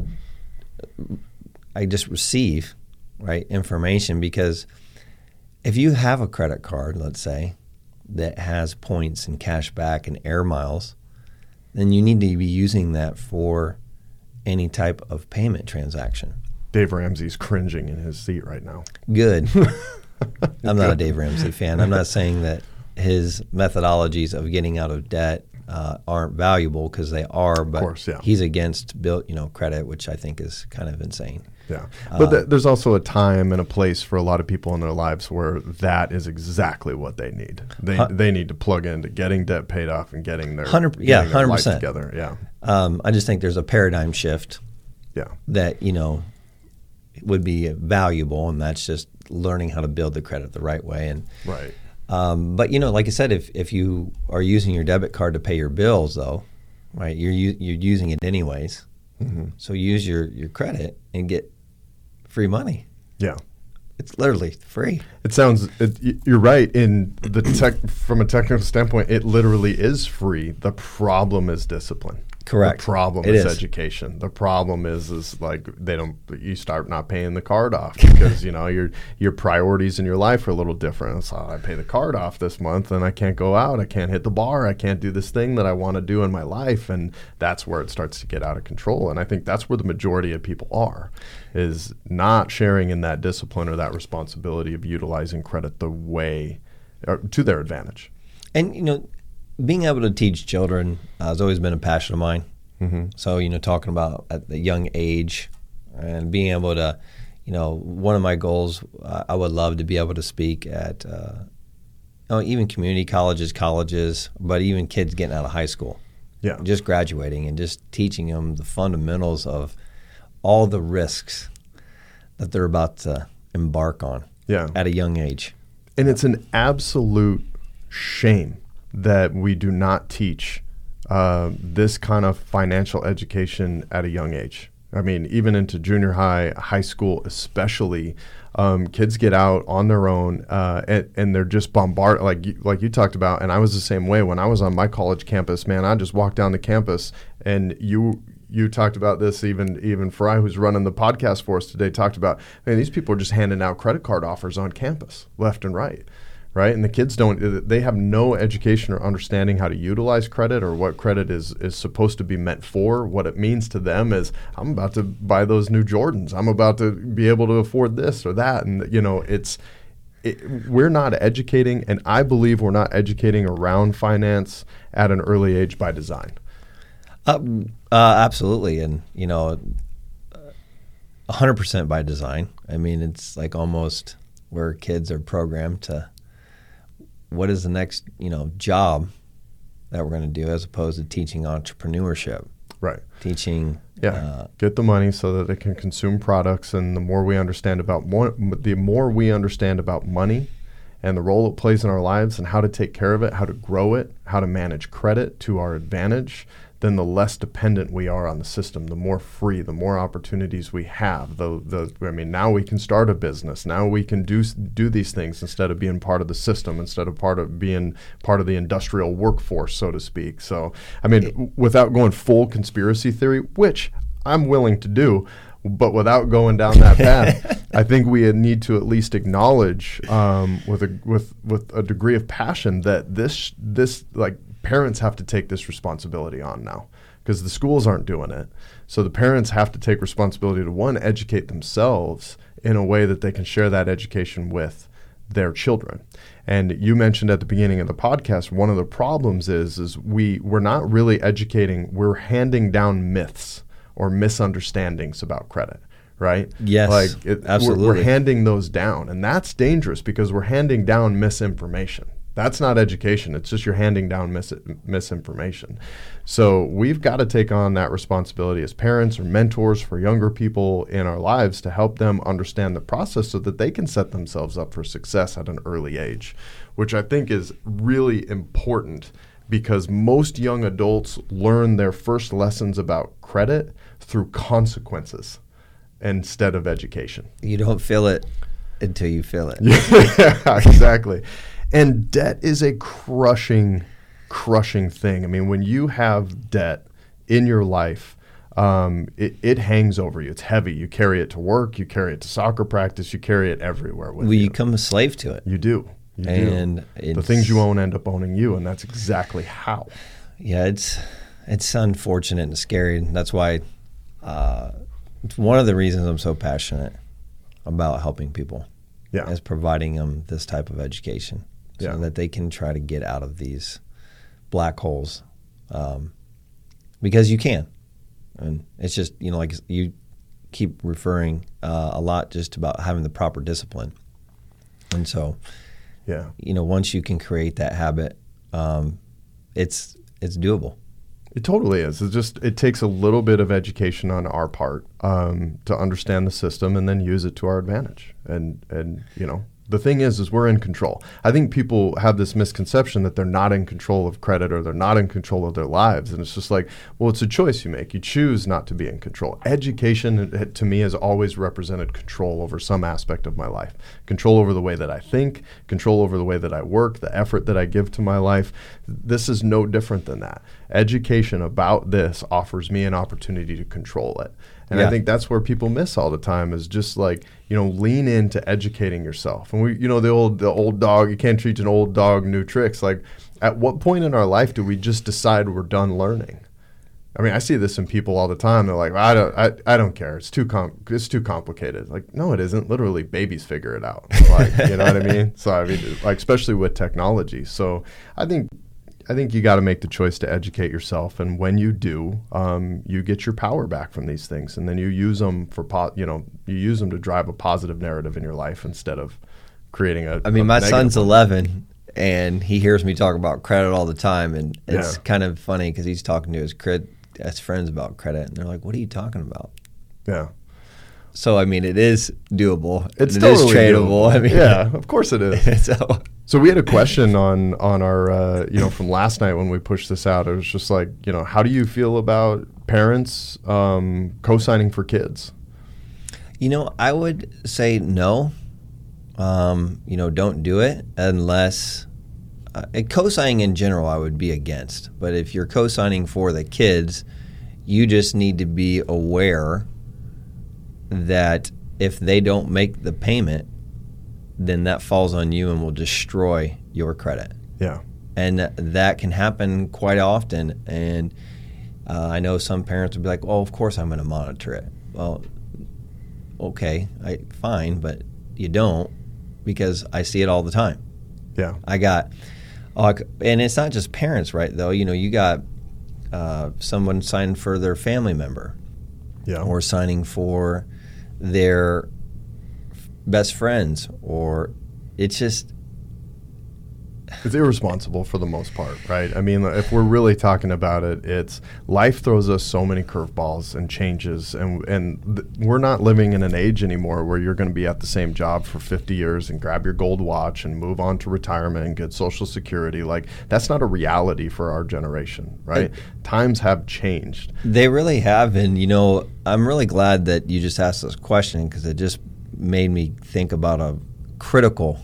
I just receive right information because if you have a credit card, let's say, that has points and cash back and air miles, then you need to be using that for any type of payment transaction. Dave Ramsey's cringing in his seat right now. Good. I'm not a Dave Ramsey fan. I'm not saying that his methodologies of getting out of debt uh, aren't valuable because they are. But course, yeah. he's against built, you know, credit, which I think is kind of insane. Yeah, but uh, th- there's also a time and a place for a lot of people in their lives where that is exactly what they need. They huh, they need to plug into getting debt paid off and getting their hundred yeah hundred percent together. Yeah, um, I just think there's a paradigm shift. Yeah, that you know would be valuable, and that's just learning how to build the credit the right way. And right, um, but you know, like I said, if if you are using your debit card to pay your bills, though, right, you're you're using it anyways. Mm-hmm. So use your your credit and get free money. Yeah, it's literally free. It sounds. It, you're right in the tech from a technical standpoint. It literally is free. The problem is discipline. Correct. The problem is, is. education. The problem is is like they don't you start not paying the card off because you know your your priorities in your life are a little different. So I pay the card off this month and I can't go out, I can't hit the bar, I can't do this thing that I want to do in my life and that's where it starts to get out of control. And I think that's where the majority of people are is not sharing in that discipline or that responsibility of utilizing credit the way to their advantage. And you know, being able to teach children uh, has always been a passion of mine. Mm-hmm. So you know, talking about at the young age and being able to, you know, one of my goals, uh, I would love to be able to speak at, uh, oh, even community colleges, colleges, but even kids getting out of high school, Yeah. just graduating and just teaching them the fundamentals of all the risks that they're about to embark on Yeah. at a young age. And it's an absolute shame that we do not teach uh, this kind of financial education at a young age. I mean, even into junior high, high school, especially, um, kids get out on their own uh, and, and they're just bombarded, like you, like you talked about. And I was the same way when I was on my college campus. Man, I just walked down the campus, and you you talked about this even even Fry, who's running the podcast for us today, talked about. Man, these people are just handing out credit card offers on campus, left and right right? And the kids don't they have no education or understanding how to utilize credit or what credit is is supposed to be meant for. What it means to them is I'm about to buy those new Jordans. I'm about to be able to afford this or that and you know, it's it, we're not educating and I believe we're not educating around finance at an early age by design. Uh, uh, absolutely, and you know, hundred percent by design. I mean, it's like almost where kids are programmed to what is the next you know job that we're going to do, as opposed to teaching entrepreneurship, Right. teaching. Yeah, uh, get the money so that they can consume products, and the more we understand about more, the more we understand about money and the role it plays in our lives, and how to take care of it, how to grow it, how to manage credit to our advantage, then the less dependent we are on the system, the more free, the more opportunities we have. The the I mean, now we can start a business. Now we can do do these things instead of being part of the system, instead of part of being part of the industrial workforce, so to speak. So, I mean, w- without going full conspiracy theory, which I'm willing to do, but without going down that path, I think we need to at least acknowledge um, with a with with a degree of passion that this this like parents have to take this responsibility on now because the schools aren't doing it. So the parents have to take responsibility to one educate themselves in a way that they can share that education with their children. And you mentioned at the beginning of the podcast one of the problems is is we we're not really educating, we're handing down myths or misunderstandings about credit, right? Yes, like it, we're- We're, handing those down, and that's dangerous because we're handing down misinformation. That's not education. It's just you're handing down mis- misinformation. So we've got to take on that responsibility as parents or mentors for younger people in our lives to help them understand the process so that they can set themselves up for success at an early age, which I think is really important because most young adults learn their first lessons about credit through consequences instead of education. you don't feel it until you feel it. yeah, exactly. And debt is a crushing, crushing thing. I mean, when you have debt in your life, um, it, it hangs over you. It's heavy. You carry it to work. You carry it to soccer practice. You carry it everywhere with We you. become a slave to it. You do. You And do. The things you own end up owning you, and that's exactly how. Yeah, it's it's unfortunate and scary. And that's why uh, it's one of the reasons I'm so passionate about helping people Yeah. is providing them this type of education so Yeah. that they can try to get out of these black holes um, because you can. And it's just, you know, like you keep referring uh, a lot just about having the proper discipline. And so, Yeah. you know, once you can create that habit, um, it's it's doable. It totally is. It just it takes a little bit of education on our part um, to understand the system and then use it to our advantage. And and you know the thing is is we're in control. I think people have this misconception that they're not in control of credit or they're not in control of their lives and it's just like well it's a choice you make. You choose not to be in control. Education to me has always represented control over some aspect of my life. Control over the way that i think control over the way that i work the effort that i give to my life. This is no different than that. Education about this offers me an opportunity to control it and yeah. I think that's where people miss all the time is just like, you know, lean into educating yourself. And we, you know, the old, the old dog, you can't teach an old dog new tricks. Like at what point in our life do we just decide we're done learning? I mean, I see this in people all the time. They're like, I don't, I, I don't care. It's too com- it's too complicated. Like, no, it isn't. Literally, babies figure it out. Like, you know what I mean? So I mean, like, especially with technology. So I think I think you got to make the choice to educate yourself, and when you do, um, you get your power back from these things, and then you use them for po- you know you use them to drive a positive narrative in your life instead of creating a. I mean, my son's one. eleven, and he hears me talk about credit all the time, and it's yeah. kind of funny because he's talking to his cred his friends about credit, and they're like, "What are you talking about?" Yeah. So I mean, it is doable. It's it totally is tradable. Doable. I mean, yeah, of course it is. so so we had a question on on our uh, you know from last night when we pushed this out. It was just like you know how do you feel about parents um, co-signing for kids? You know, I would say no. Um, you know, don't do it unless uh, co-signing in general I would be against. But if you're co-signing for the kids, you just need to be aware that if they don't make the payment, then that falls on you and will destroy your credit. Yeah. And that can happen quite often. And uh, I know some parents will be like, "Well, of course I'm going to monitor it." Well, okay, I, fine, but you don't because I see it all the time. Yeah. I got, uh, and it's not just parents, right? Though you know, you got uh, someone signing for their family member, yeah, or signing for their best friends or it's just it's irresponsible for the most part, right? I mean, if we're really talking about it, it's life throws us so many curveballs and changes, and and th- we're not living in an age anymore where you're going to be at the same job for 50 years and grab your gold watch and move on to retirement and get Social Security. Like that's not a reality for our generation, right? Times have changed. They really have, and you know, I'm really glad that you just asked this question because it just made me think about a critical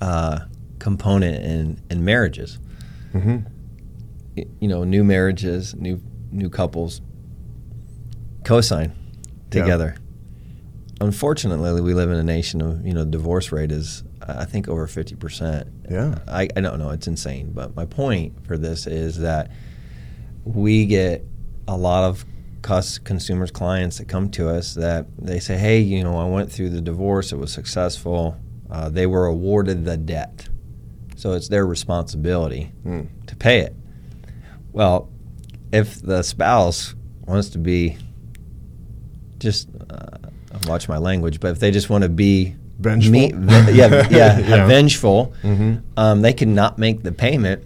uh, component in, in marriages. Mm-hmm. You know, new marriages, new new couples co-sign together. Yeah. Unfortunately, we live in a nation of you know divorce rate is I think over fifty percent. Yeah, I, I don't know, it's insane. But my point for this is that we get a lot of consumers, clients that come to us that they say, hey, you know, I went through the divorce, it was successful. Uh, they were awarded the debt. So it's their responsibility mm. to pay it. Well, if the spouse wants to be just, uh, watch my language, but if they just want to be vengeful, me, yeah, yeah, yeah. vengeful, mm-hmm. um, they cannot make the payment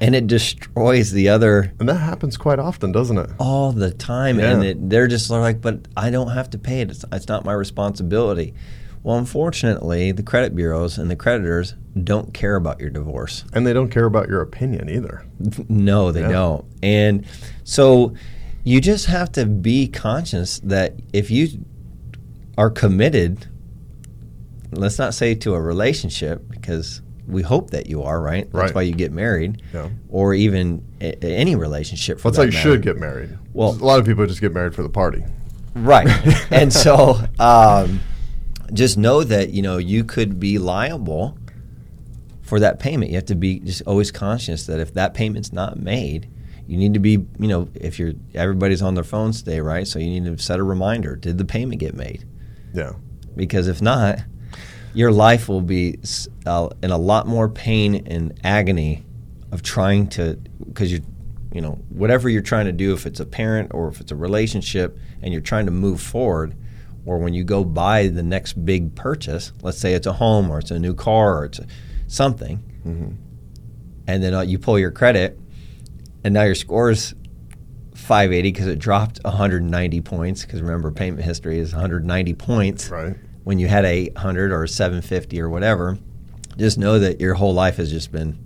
and it destroys the other. And that happens quite often, doesn't it? All the time, yeah. and it, they're just like, "But I don't have to pay it. It's, it's not my responsibility." Well, unfortunately, the credit bureaus and the creditors don't care about your divorce, and they don't care about your opinion either. No, they yeah. don't. And so, you just have to be conscious that if you are committed, let's not say to a relationship because we hope that you are, right? That's right. why you get married, yeah. or even a, any relationship. For That's that how you matter. should get married. Well, a lot of people just get married for the party, right? and so, um, just know that you know you could be liable for that payment. You have to be just always conscious that if that payment's not made, you need to be, you know, if you're everybody's on their phones today, right? So you need to set a reminder: Did the payment get made? Yeah. Because if not, your life will be uh, in a lot more pain and agony of trying to because you're you know whatever you're trying to do if it's a parent or if it's a relationship and you're trying to move forward or when you go buy the next big purchase let's say it's a home or it's a new car or it's a, something mm-hmm. and then uh, you pull your credit and now your score is 580 because it dropped 190 points because remember payment history is 190 points right when you had 800 or 750 or whatever, just know that your whole life has just been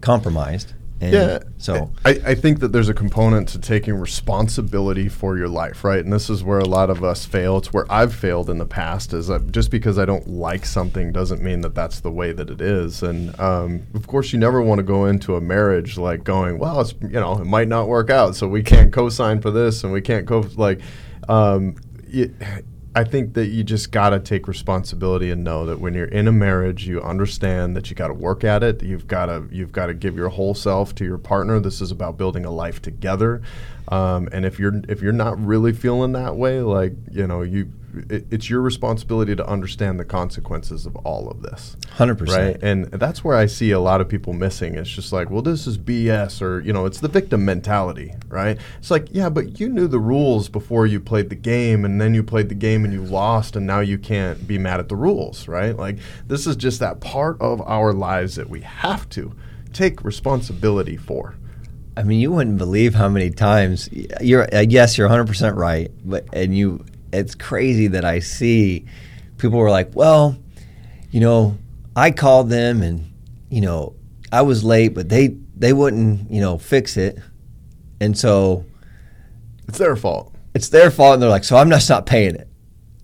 compromised. And yeah. So I, I think that there's a component to taking responsibility for your life, right? And this is where a lot of us fail. It's where I've failed in the past. Is that just because I don't like something doesn't mean that that's the way that it is. And um, of course, you never want to go into a marriage like going, well, it's you know, it might not work out, so we can't co-sign for this, and we can't co like. Um, it, I think that you just got to take responsibility and know that when you're in a marriage, you understand that you got to work at it. You've got to you've got to give your whole self to your partner. This is about building a life together. Um, and if you're if you're not really feeling that way, like you know, you it, it's your responsibility to understand the consequences of all of this. Hundred percent, right? And that's where I see a lot of people missing. It's just like, well, this is BS, or you know, it's the victim mentality, right? It's like, yeah, but you knew the rules before you played the game, and then you played the game and you lost, and now you can't be mad at the rules, right? Like this is just that part of our lives that we have to take responsibility for. I mean, you wouldn't believe how many times you're. Yes, you're 100 percent right, but and you. It's crazy that I see people were like, well, you know, I called them and you know I was late, but they they wouldn't you know fix it, and so it's their fault. It's their fault, and they're like, so I'm just not paying it.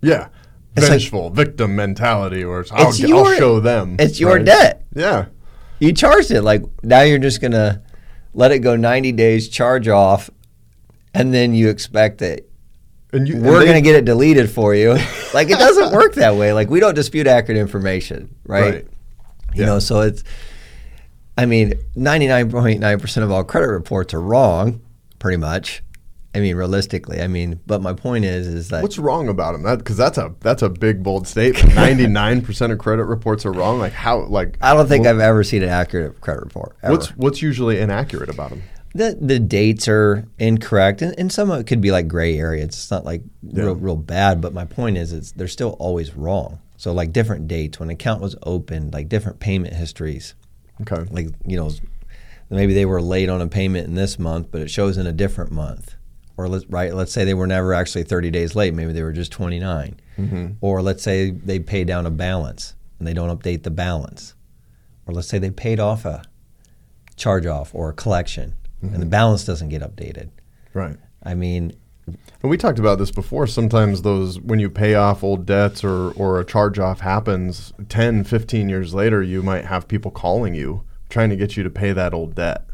Yeah, it's vengeful like, victim mentality, or I'll, your, I'll show them. It's your right? debt. Yeah, you charged it. Like now you're just gonna let it go 90 days, charge off, and then you expect that and you, we're going to get it deleted for you. like it doesn't work that way. Like we don't dispute accurate information, right? right. You yeah. know, so it's. I mean, 99.9% of all credit reports are wrong, pretty much. I mean, realistically, I mean, but my point is, is that what's wrong about them? That because that's a that's a big bold statement. Ninety nine percent of credit reports are wrong. Like how? Like I don't think I've ever seen an accurate credit report. Ever. What's what's usually inaccurate about them? The the dates are incorrect, and, and some of it could be like gray area. It's not like yeah. real real bad, but my point is, it's they're still always wrong. So like different dates when account was opened, like different payment histories. Okay. Like you know, maybe they were late on a payment in this month, but it shows in a different month or let's right let's say they were never actually 30 days late maybe they were just 29 mm-hmm. or let's say they pay down a balance and they don't update the balance or let's say they paid off a charge off or a collection mm-hmm. and the balance doesn't get updated right i mean and we talked about this before sometimes those when you pay off old debts or or a charge off happens 10 15 years later you might have people calling you trying to get you to pay that old debt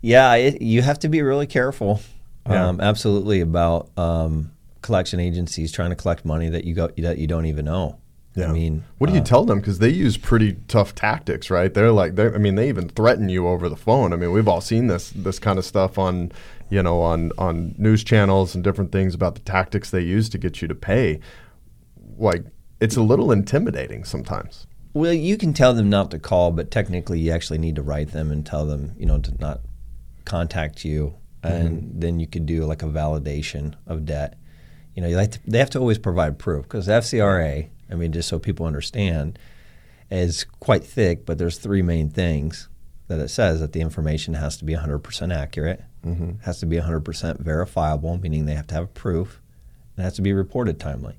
yeah it, you have to be really careful yeah. Um, absolutely about um, collection agencies trying to collect money that you go that you don't even know. Yeah. I mean, what do you uh, tell them? Because they use pretty tough tactics, right? They're like, they're, I mean, they even threaten you over the phone. I mean, we've all seen this this kind of stuff on, you know, on on news channels and different things about the tactics they use to get you to pay. Like, it's a little intimidating sometimes. Well, you can tell them not to call, but technically, you actually need to write them and tell them, you know, to not contact you and mm-hmm. then you could do like a validation of debt. You know, you like to, they have to always provide proof because FCRA, I mean, just so people understand, is quite thick, but there's three main things that it says that the information has to be 100% accurate, mm-hmm. has to be 100% verifiable, meaning they have to have proof, and it has to be reported timely.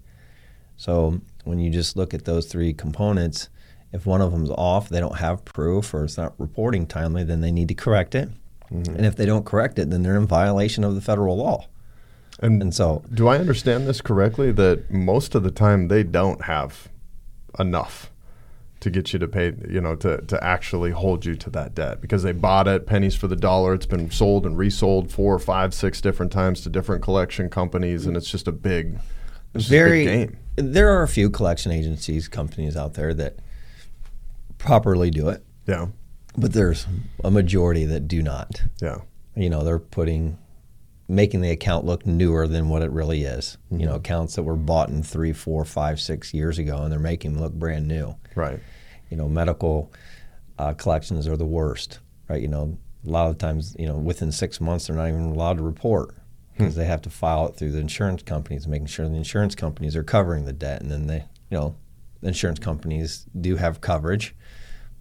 So when you just look at those three components, if one of them's off, they don't have proof, or it's not reporting timely, then they need to correct it. Mm-hmm. And if they don't correct it, then they're in violation of the federal law. And, and so, do I understand this correctly that most of the time they don't have enough to get you to pay, you know, to, to actually hold you to that debt because they bought it pennies for the dollar. It's been sold and resold four, five, six different times to different collection companies, and it's just a big, very a big game. There are a few collection agencies, companies out there that properly do it. Yeah but there's a majority that do not. Yeah. You know, they're putting making the account look newer than what it really is. Mm-hmm. You know, accounts that were bought in three, four, five, six years ago, and they're making them look brand new. Right. You know, medical uh, collections are the worst. Right. You know, a lot of times, you know, within six months, they're not even allowed to report because hmm. they have to file it through the insurance companies, making sure the insurance companies are covering the debt, and then they, you know, the insurance companies do have coverage,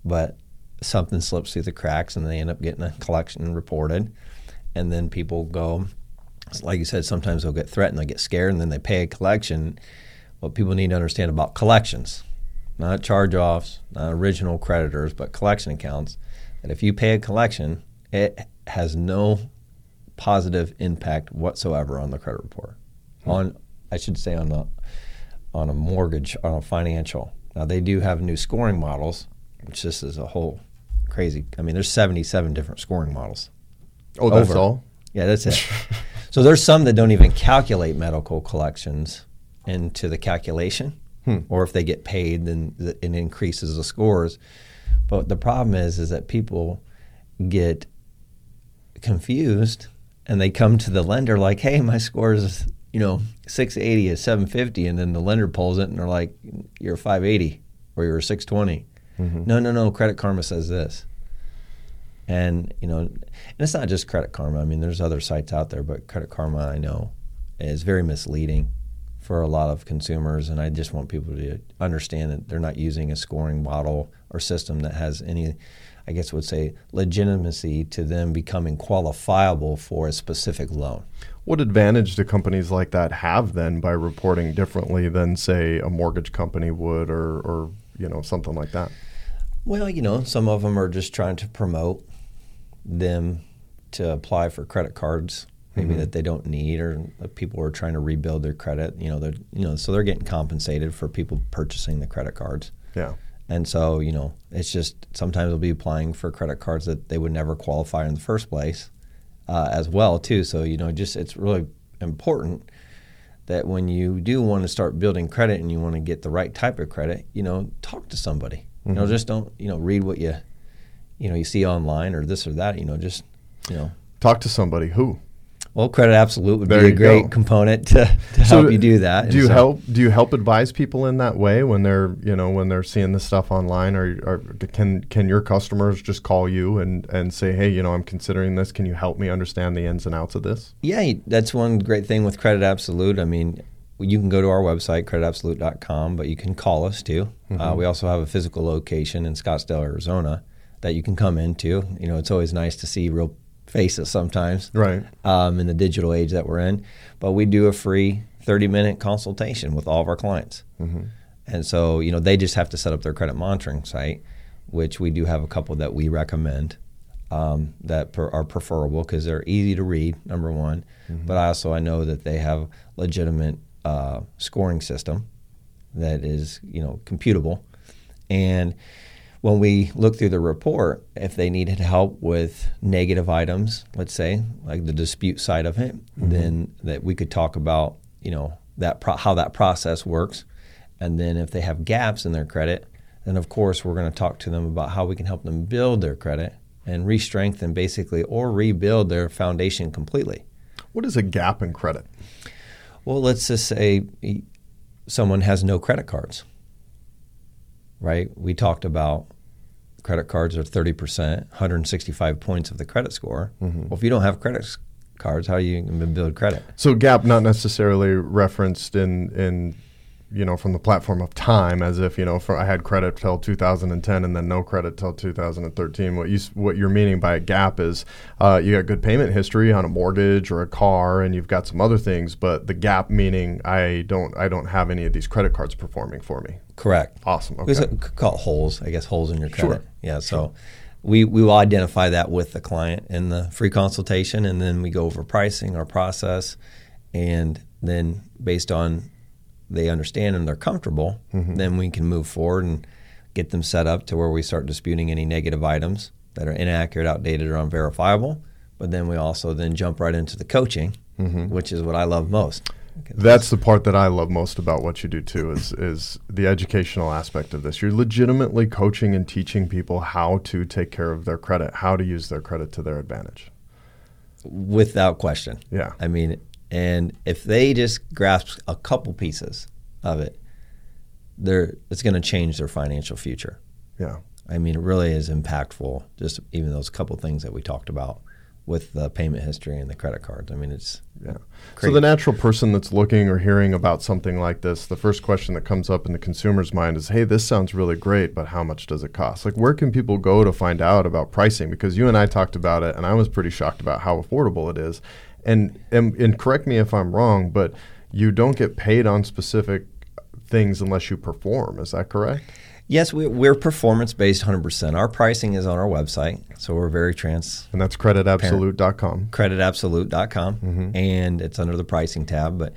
but something slips through the cracks and they end up getting a collection reported. And then people go, like you said, sometimes they'll get threatened, they get scared, and then they pay a collection. what people need to understand about collections, not charge offs, not original creditors, but collection accounts, that if you pay a collection, it has no positive impact whatsoever on the credit report. Hmm. On, I should say, on the on a mortgage, on a financial. Now they do have new scoring models, which this is a whole crazy. I mean, there's 77 different scoring models. Oh, that's Over. all. Yeah, that's it. so there's some that don't even calculate medical collections into the calculation, hmm. or if they get paid, then it increases the scores. But the problem is, is that people get confused and they come to the lender like, "Hey, my score is you know 680 is 750," and then the lender pulls it and they're like, "You're 580 or you're 620." Mm-hmm. No, no, no. Credit Karma says this. And you know, and it's not just Credit Karma. I mean, there's other sites out there, but Credit Karma, I know, is very misleading for a lot of consumers. And I just want people to understand that they're not using a scoring model or system that has any, I guess, would say, legitimacy to them becoming qualifiable for a specific loan. What advantage do companies like that have then by reporting differently than, say, a mortgage company would, or, or you know, something like that? Well, you know, some of them are just trying to promote them to apply for credit cards, maybe mm-hmm. that they don't need, or people are trying to rebuild their credit. You know, they're you know, so they're getting compensated for people purchasing the credit cards. Yeah. And so, you know, it's just sometimes they'll be applying for credit cards that they would never qualify in the first place, uh, as well too. So, you know, just it's really important that when you do want to start building credit and you want to get the right type of credit, you know, talk to somebody. Mm-hmm. You know, mm-hmm. just don't you know read what you you know you see online or this or that. You know, just you know talk to somebody who. Well, Credit Absolute would there be a great go. component to, to so help you do that. Do you so, help? Do you help advise people in that way when they're you know when they're seeing this stuff online, or, or can can your customers just call you and and say, hey, you know, I'm considering this. Can you help me understand the ins and outs of this? Yeah, that's one great thing with Credit Absolute. I mean, you can go to our website, creditabsolute.com, but you can call us too. Uh, mm-hmm. Uh, we also have a physical location in Scottsdale, Arizona that you can come into. You know, it's always nice to see real faces sometimes, right? Um, in the digital age that we're in, but we do a free 30 minute consultation with all of our clients. Mm-hmm. And so, you know, they just have to set up their credit monitoring site, which we do have a couple that we recommend um, that per, are preferable because they're easy to read, number one. Mm-hmm. But also, I know that they have legitimate uh, scoring system that is you know computable, and when we look through the report, if they needed help with negative items, let's say like the dispute side of it, mm-hmm. then that we could talk about you know that pro- how that process works, and then if they have gaps in their credit, then of course we're going to talk to them about how we can help them build their credit and re-strengthen basically or rebuild their foundation completely. What is a gap in credit? Well, let's just say someone has no credit cards, right? We talked about credit cards are 30%, 165 points of the credit score. Mm-hmm. Well, if you don't have credit cards, how are you going to build credit? So gap not necessarily referenced in in you know, from the platform of time, as if you know, for, I had credit till 2010 and then no credit till 2013. What you what you're meaning by a gap is uh, you got good payment history on a mortgage or a car, and you've got some other things, but the gap meaning I don't I don't have any of these credit cards performing for me. Correct. Awesome. Okay. We call it holes, I guess, holes in your credit. Sure. Yeah. So. Sure. We, we will identify that with the client in the free consultation, and then we go over pricing, our process, and then based on they understand and they're comfortable, mm-hmm. then we can move forward and get them set up to where we start disputing any negative items that are inaccurate, outdated, or unverifiable. But then we also then jump right into the coaching, mm-hmm. which is what I love most. That's the part that I love most about what you do too is is the educational aspect of this. You're legitimately coaching and teaching people how to take care of their credit, how to use their credit to their advantage. Without question. Yeah. I mean, and if they just grasp a couple pieces of it, they're, it's going to change their financial future. Yeah. I mean, it really is impactful, just even those couple things that we talked about with the payment history and the credit cards. I mean, it's yeah. Crazy. So the natural person that's looking or hearing about something like this, the first question that comes up in the consumer's mind is, "Hey, this sounds really great, but how much does it cost? Like, where can people go to find out about pricing? Because you and I talked about it, and I was pretty shocked about how affordable it is and, and and correct me if I'm wrong, but you don't get paid on specific things unless you perform. Is that correct? Yes, we, we're performance based 100%. Our pricing is on our website, so we're very trans. And that's creditabsolute.com. Creditabsolute.com, mm-hmm. and it's under the pricing tab. But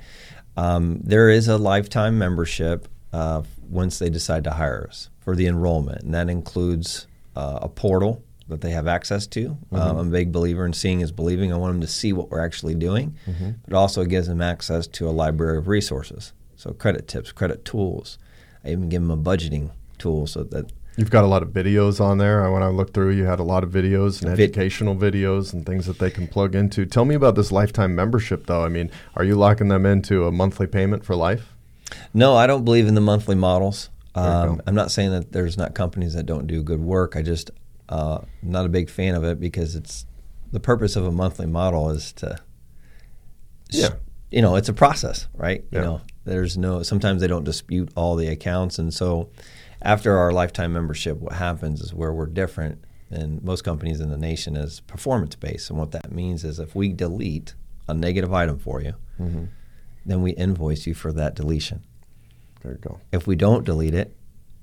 um, there is a lifetime membership uh, once they decide to hire us for the enrollment, and that includes uh, a portal that they have access to. Mm-hmm. Um, I'm a big believer in seeing is believing. I want them to see what we're actually doing, mm-hmm. but also gives them access to a library of resources. So credit tips, credit tools. I even give them a budgeting tool so that You've got a lot of videos on there. When I looked through, you had a lot of videos and Vid- educational videos and things that they can plug into. Tell me about this lifetime membership, though. I mean, are you locking them into a monthly payment for life? No, I don't believe in the monthly models. Um, I'm not saying that there's not companies that don't do good work. I just uh, not a big fan of it because it's the purpose of a monthly model is to, yeah, you know, it's a process, right? Yeah. You know, there's no sometimes they don't dispute all the accounts, and so after our lifetime membership, what happens is where we're different than most companies in the nation is performance based. And what that means is if we delete a negative item for you, mm-hmm. then we invoice you for that deletion. There you go. If we don't delete it,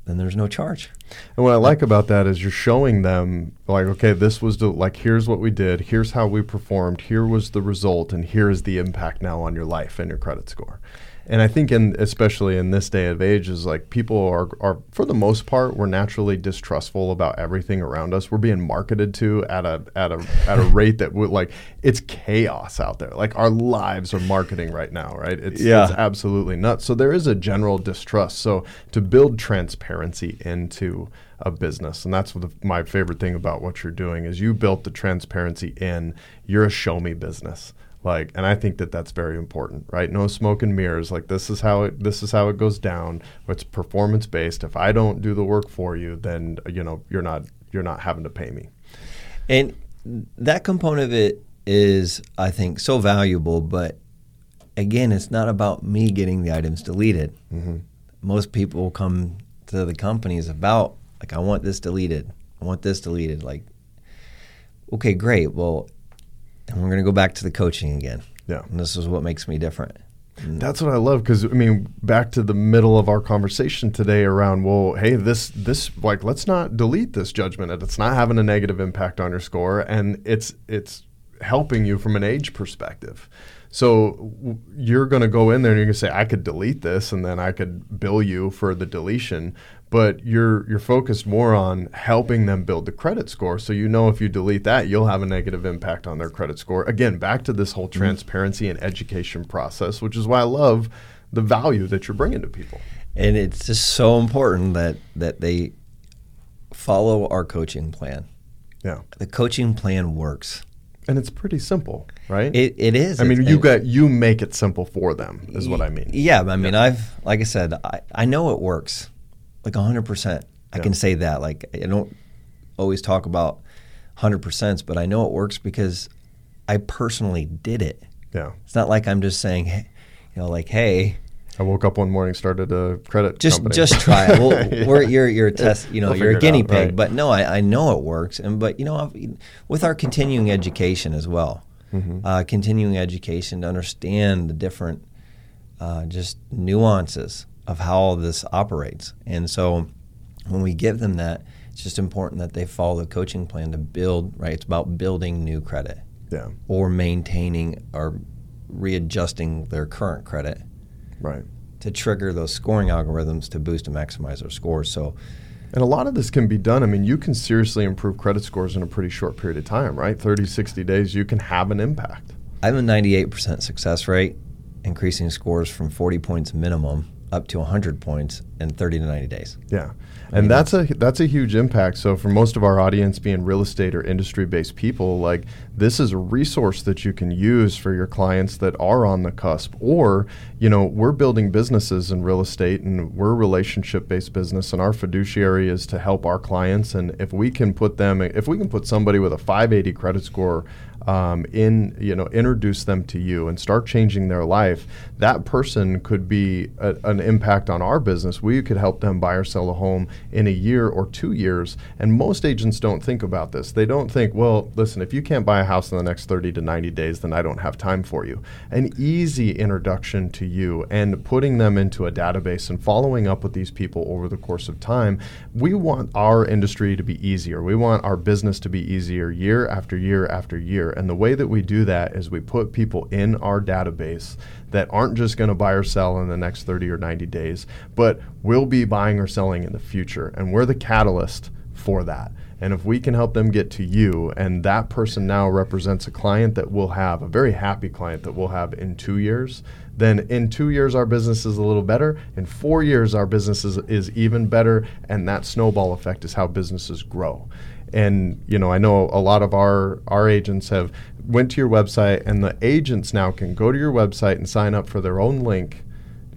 then there's no charge. And what I like about that is you're showing them like, okay, this was the, like, here's what we did, here's how we performed, here was the result, and here is the impact now on your life and your credit score and I think in especially in this day of age is like people are are for the most part we're naturally distrustful about everything around us. We're being marketed to at a at a at a rate that would like it's chaos out there. Like our lives are marketing right now, right? It's, yeah. it's absolutely nuts. So there is a general distrust. So to build transparency into a business, and that's the, my favorite thing about what you're doing is you built the transparency in. You're a show me business like and i think that that's very important right? No smoke and mirrors. Like this is how it this is how it goes down. It's performance based if i don't do the work for you then you know you're not you're not having to pay me. And that component of it is i think so valuable but again it's not about me getting the items deleted. Mm-hmm. most people come to the companies about like i want this deleted. I want this deleted. Like okay great. Well and we're going to go back to the coaching again. Yeah. And this is what makes me different. Mm. That's what I love because I mean, back to the middle of our conversation today around, well, hey, this this like let's not delete this judgment. It's not having a negative impact on your score, and it's it's helping you from an age perspective. So you're going to go in there and you're going to say, I could delete this, and then I could bill you for the deletion but you're you're focused more on helping them build the credit score. So you know if you delete that you'll have a negative impact on their credit score. Again back to this whole mm-hmm. transparency and education process which is why I love the value that you're bringing to people. And it's just so important that that they follow our coaching plan. Yeah. The coaching plan works. And it's pretty simple right? It, it is. I mean you got you make it simple for them is what i mean. Yeah i mean yeah. i've like i said I, I know it works like 100%. I can say that. Like, I don't always talk about 100%, but I know it works because I personally did it. Yeah. It's not like I'm just saying, hey, you know, like, hey, I woke up one morning, started a credit just company. just try it. Well, yeah. we're, you're you're a test, you know, we'll you're a guinea out, pig. Right. But no, I, I know it works, and but you know, with our continuing education as well, mm-hmm. uh, continuing education to understand the different, uh, just nuances of how all this operates. And so when we give them that, it's just important that they follow the coaching plan to build, right? It's about building new credit. Yeah. Or maintaining or readjusting their current credit. Right. To trigger those scoring algorithms to boost and maximize their scores. So and a lot of this can be done. I mean, you can seriously improve credit scores in a pretty short period of time, right? 30, 60 days, you can have an impact. I have a 98% success rate, increasing scores from 40 points minimum up to 100 points in 30 to 90 days. Yeah. And that's a that's a huge impact. So for most of our audience being real estate or industry based people, like this is a resource that you can use for your clients that are on the cusp. Or, you know, we're building businesses in real estate and we're a relationship based business and our fiduciary is to help our clients. And if we can put them if we can put somebody with a 580 credit score um, in you know introduce them to you and start changing their life, that person could be a, an impact on our business. We could help them buy or sell a home in a year or two years. And most agents don't think about this. They don't think, well, listen, if you can't buy a house in the next 30 to 90 days, then I don't have time for you. An easy introduction to you and putting them into a database and following up with these people over the course of time. We want our industry to be easier. We want our business to be easier year after year after year. And the way that we do that is we put people in our database that aren't just going to buy or sell in the next 30 or 90 days, but will be buying or selling in the future. And we're the catalyst for that. And if we can help them get to you, and that person now represents a client that we'll have, a very happy client that we'll have in two years, then in two years our business is a little better. In four years our business is, is even better. And that snowball effect is how businesses grow and you know i know a lot of our our agents have went to your website and the agents now can go to your website and sign up for their own link.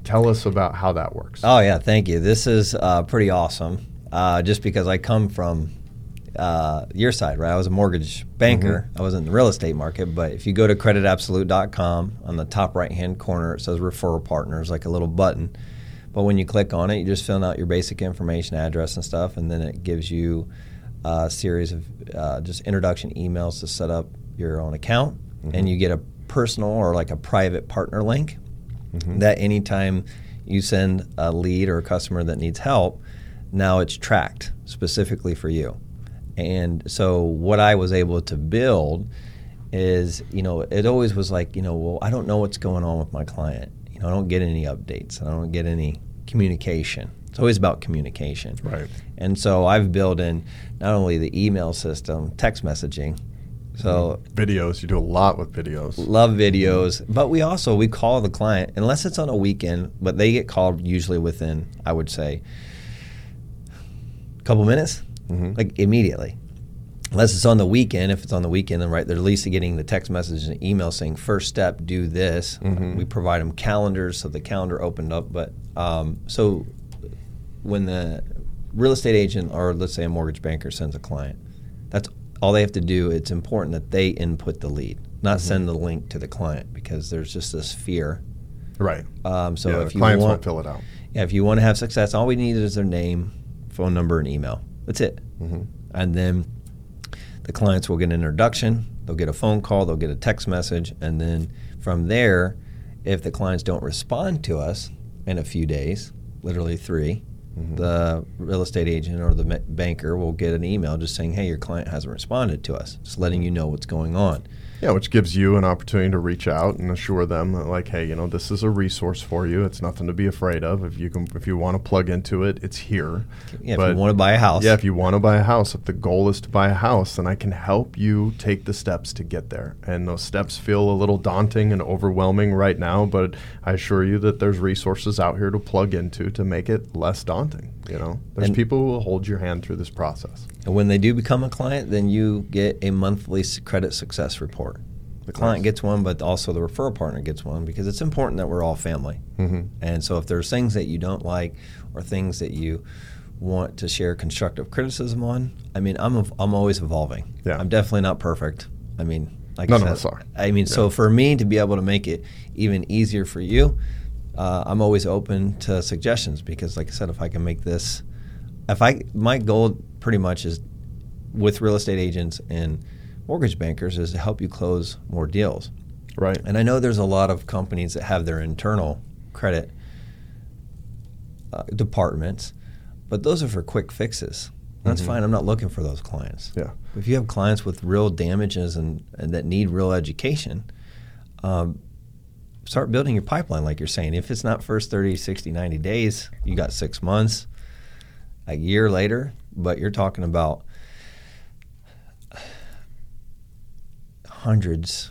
Tell us about how that works. Oh yeah thank you. This is uh, pretty awesome uh, just because i come from uh, your side right? I was a mortgage banker. Mm-hmm. i was in the real estate market but if you go to creditabsolute.com on the top right hand corner it says referral partners like a little button. But when you click on it you just fill out your basic information address and stuff and then it gives you a series of uh, just introduction emails to set up your own account, mm-hmm. and you get a personal or like a private partner link mm-hmm. that anytime you send a lead or a customer that needs help, now it's tracked specifically for you. And so what I was able to build is, you know, it always was like, you know, well, I don't know what's going on with my client. You know, I don't get any updates. I don't get any communication. It's always about communication. Right. And so I've built in not only the email system, text messaging. So mm-hmm. videos, you do a lot with videos. Love videos, but we also we call the client unless it's on a weekend, but they get called usually within I would say a couple minutes, mm-hmm. like immediately. Unless it's on the weekend, if it's on the weekend, then right, they're at least getting the text message and email saying first step, do this. Mm-hmm. We provide them calendars, so the calendar opened up. But um, so when the real estate agent or let's say a mortgage banker sends a client, that's all they have to do. It's important that they input the lead, not mm-hmm. send the link to the client because there's just this fear. Right. Um, so yeah, if you clients want, won't fill it out. Yeah, if you want to have success, all we need is their name, phone number, and email. That's it. Mm-hmm. And then the clients will get an introduction. They'll get a phone call. They'll get a text message, and then from there, if the clients don't respond to us in a few days, literally three, Mm-hmm. The real estate agent or the banker will get an email just saying, "Hey, your client hasn't responded to us," just letting you know what's going on. Yeah, which gives you an opportunity to reach out and assure them that, like, hey, you know, this is a resource for you. It's nothing to be afraid of. If you can, if you want to plug into it, it's here. Yeah, but, if you want to buy a house. Yeah, if you want to buy a house, if the goal is to buy a house, then I can help you take the steps to get there. And those steps feel a little daunting and overwhelming right now, but I assure you that there's resources out here to plug into to make it less daunting. You know, there's and, people who will hold your hand through this process. And when they do become a client, then you get a monthly credit success report. The client nice. gets one, but also the referral partner gets one because it's important that we're all family. Mm-hmm. And so if there's things that you don't like or things that you want to share constructive criticism on, I mean, I'm I'm always evolving. Yeah. I'm definitely not perfect. I mean, like none said, of us are. I mean, yeah. so for me to be able to make it even easier for you, uh, I'm always open to suggestions because, like I said, if I can make this, if I my goal pretty much is with real estate agents and mortgage bankers is to help you close more deals. Right. And I know there's a lot of companies that have their internal credit uh, departments, but those are for quick fixes. That's mm-hmm. fine. I'm not looking for those clients. Yeah. If you have clients with real damages and, and that need real education, um, start building your pipeline like you're saying. If it's not first 30, 60, 90 days, you got six months, a year later, but you're talking about hundreds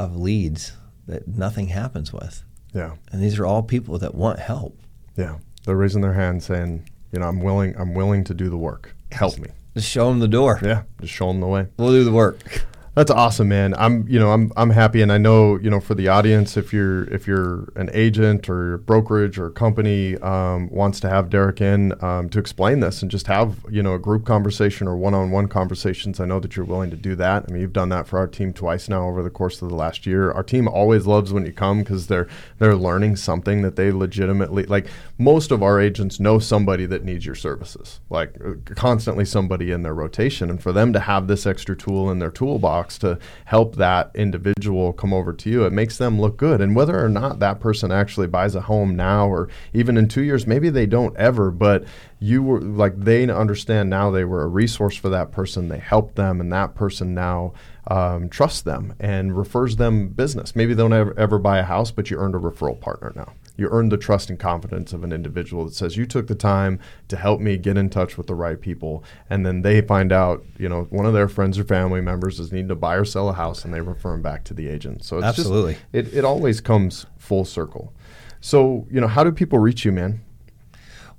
of leads that nothing happens with. Yeah. And these are all people that want help. Yeah. They're raising their hand saying, you know, I'm willing I'm willing to do the work. Help me. Just show them the door. Yeah. Just show them the way. We'll do the work. That's awesome, man. I'm, you know, I'm, I'm happy, and I know, you know, for the audience, if you're, if you're an agent or brokerage or company um, wants to have Derick in um, to explain this and just have, you know, a group conversation or one-on-one conversations, I know that you're willing to do that. I mean, you've done that for our team twice now over the course of the last year. Our team always loves when you come because they're, they're learning something that they legitimately like. Most of our agents know somebody that needs your services, like uh, constantly somebody in their rotation, and for them to have this extra tool in their toolbox to help that individual come over to you, it makes them look good. And whether or not that person actually buys a home now or even in two years, maybe they don't ever, but you were like they understand now they were a resource for that person. They helped them, and that person now um, trusts them and refers them business. Maybe they don't ever, ever buy a house, but you earned a referral partner now you earn the trust and confidence of an individual that says you took the time to help me get in touch with the right people. And then they find out you know one of their friends or family members is needing to buy or sell a house and they refer them back to the agent. So it's absolutely. just, it, it always comes full circle. So you know how do people reach you man?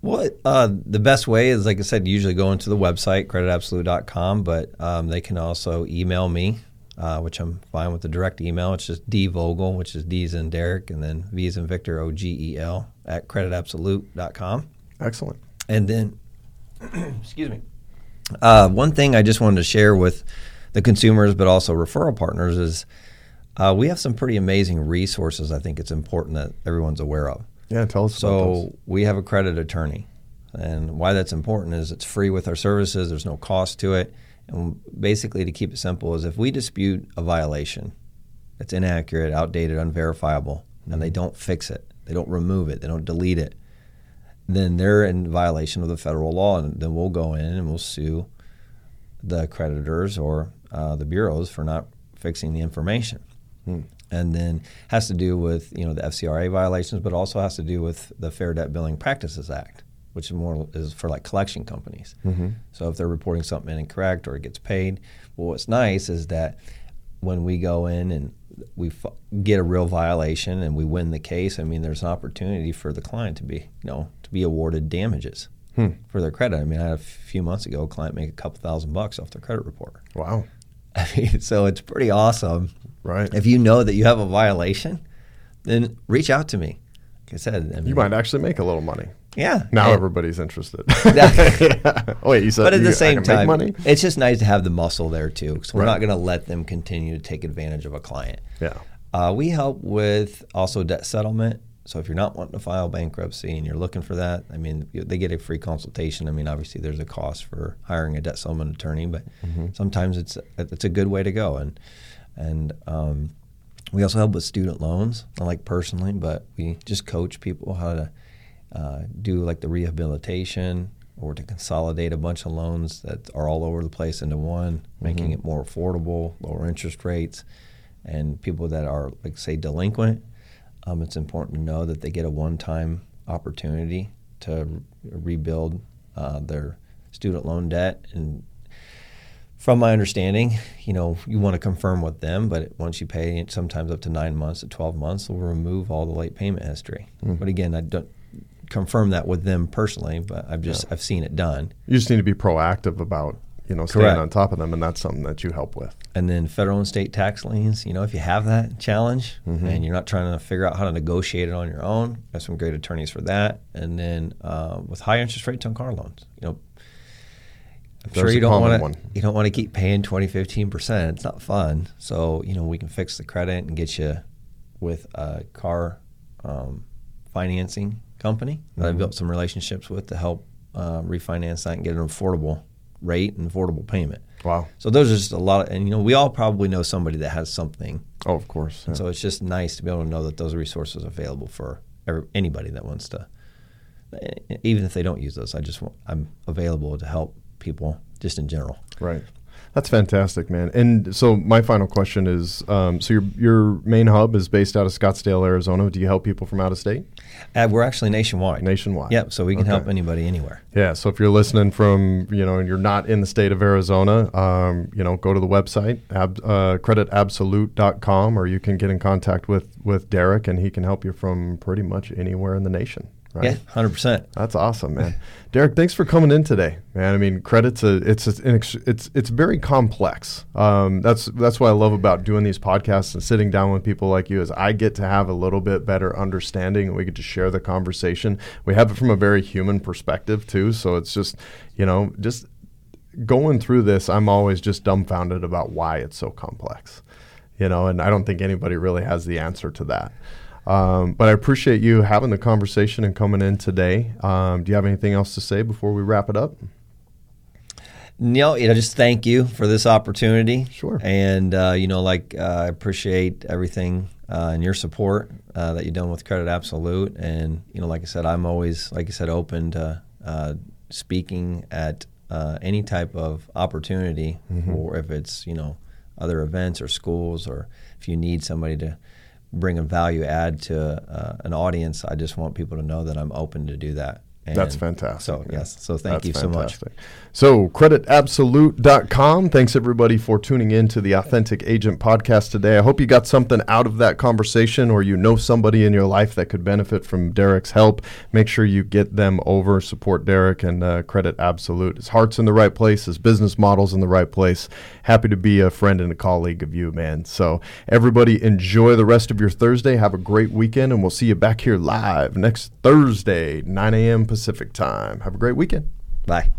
Well, uh, the best way is, like I said, usually go into the website, creditabsolute.com, but um, they can also email me uh, which I'm fine with the direct email. It's just D Vogel, which is D's and Derick, and then V's in Victor, O G E L, at creditabsolute.com. Excellent. And then, excuse me. Uh, one thing I just wanted to share with the consumers, but also referral partners, is uh, we have some pretty amazing resources. I think it's important that everyone's aware of. Yeah, tell us. So we have a credit attorney, and why that's important is it's free with our services. There's no cost to it. And basically, to keep it simple, is if we dispute a violation that's inaccurate, outdated, unverifiable, and they don't fix it, they don't remove it, they don't delete it, then they're in violation of the federal law, and then we'll go in and we'll sue the creditors or uh, the bureaus for not fixing the information. Hmm. And then has to do with you know the FCRA violations, but also has to do with the Fair Debt Billing Practices Act which is more is for like collection companies. Mm-hmm. So if they're reporting something incorrect or it gets paid, well, what's nice is that when we go in and we f- get a real violation and we win the case, I mean, there's an opportunity for the client to be, you know, to be awarded damages hmm. for their credit. I mean, I had a few months ago a client make a couple thousand bucks off their credit report. Wow. I mean, so it's pretty awesome. Right. If you know that you have a violation, then reach out to me. Like I said, I mean, you might actually make a little money. Yeah. Now and everybody's interested. yeah. Oh, wait, you said But at the same time, it's just nice to have the muscle there too, because we're right. not going to let them continue to take advantage of a client. Yeah. Uh, we help with also debt settlement. So if you're not wanting to file bankruptcy and you're looking for that, I mean, they get a free consultation. I mean, obviously there's a cost for hiring a debt settlement attorney, but mm-hmm. sometimes it's it's a good way to go. And and um, we also help with student loans, not like personally, but we just coach people how to uh, do like the rehabilitation or to consolidate a bunch of loans that are all over the place into one, mm-hmm. making it more affordable, lower interest rates, and people that are like say delinquent. Um, it's important to know that they get a one-time opportunity to re- rebuild uh, their student loan debt and from my understanding, you know, you want to confirm with them, but once you pay sometimes up to nine months to 12 months, they'll remove all the late payment history. Mm. But again, I don't, confirm that with them personally, but I've just yeah. I've seen it done. You just need to be proactive about you know staying Correct. on top of them, and that's something that you help with. And then federal and state tax liens. You know, if you have that challenge mm-hmm. and you're not trying to figure out how to negotiate it on your own, have some great attorneys for that. And then uh, with high interest rates on car loans, you know. I'm There's sure you don't want to you don't want to keep paying 20 15 percent. It's not fun. So you know we can fix the credit and get you with a car um, financing company that mm-hmm. I've built some relationships with to help uh, refinance that and get an affordable rate and affordable payment. Wow. So those are just a lot of, and you know, we all probably know somebody that has something. Oh, of course. Yeah. so it's just nice to be able to know that those resources are available for every, anybody that wants to, even if they don't use those. I just want, I'm available to help people just in general. Right. That's fantastic, man. And so my final question is: um, so your your main hub is based out of Scottsdale, Arizona. Do you help people from out of state? Uh, we're actually nationwide. Nationwide. Yep. So we can okay. help anybody anywhere. Yeah. So if you're listening from you know and you're not in the state of Arizona, um, you know, go to the website ab, uh, creditabsolute.com, or you can get in contact with with Derick, and he can help you from pretty much anywhere in the nation. Right? Yeah, hundred percent. That's awesome, man. Derick, thanks for coming in today, man. I mean, credit's a it's a, it's it's very complex. Um, that's that's what I love about doing these podcasts and sitting down with people like you is I get to have a little bit better understanding and we get to share the conversation. We have it from a very human perspective too, so it's just you know just going through this. I'm always just dumbfounded about why it's so complex, you know, and I don't think anybody really has the answer to that. Um, but I appreciate you having the conversation and coming in today. Um, do you have anything else to say before we wrap it up? No, you know, just thank you for this opportunity. Sure. And uh, you know, like uh, I appreciate everything uh, and your support uh, that you've done with Credit Absolute. And you know, like I said, I'm always, like I said, open to uh, speaking at uh, any type of opportunity, mm-hmm. or if it's you know other events or schools, or if you need somebody to bring a value add to uh, an audience, I just want people to know that I'm open to do that. And That's fantastic. So, yes. So, thank That's you fantastic. so much. So, creditabsolute.com. Thanks, everybody, for tuning in to the Authentic Agent podcast today. I hope you got something out of that conversation or you know somebody in your life that could benefit from Derick's help. Make sure you get them over, support Derek and uh, Credit Absolute. His heart's in the right place, his business model's in the right place. Happy to be a friend and a colleague of you, man. So, everybody, enjoy the rest of your Thursday. Have a great weekend, and we'll see you back here live next Thursday, 9 a.m. Pacific time. Have a great weekend. Bye.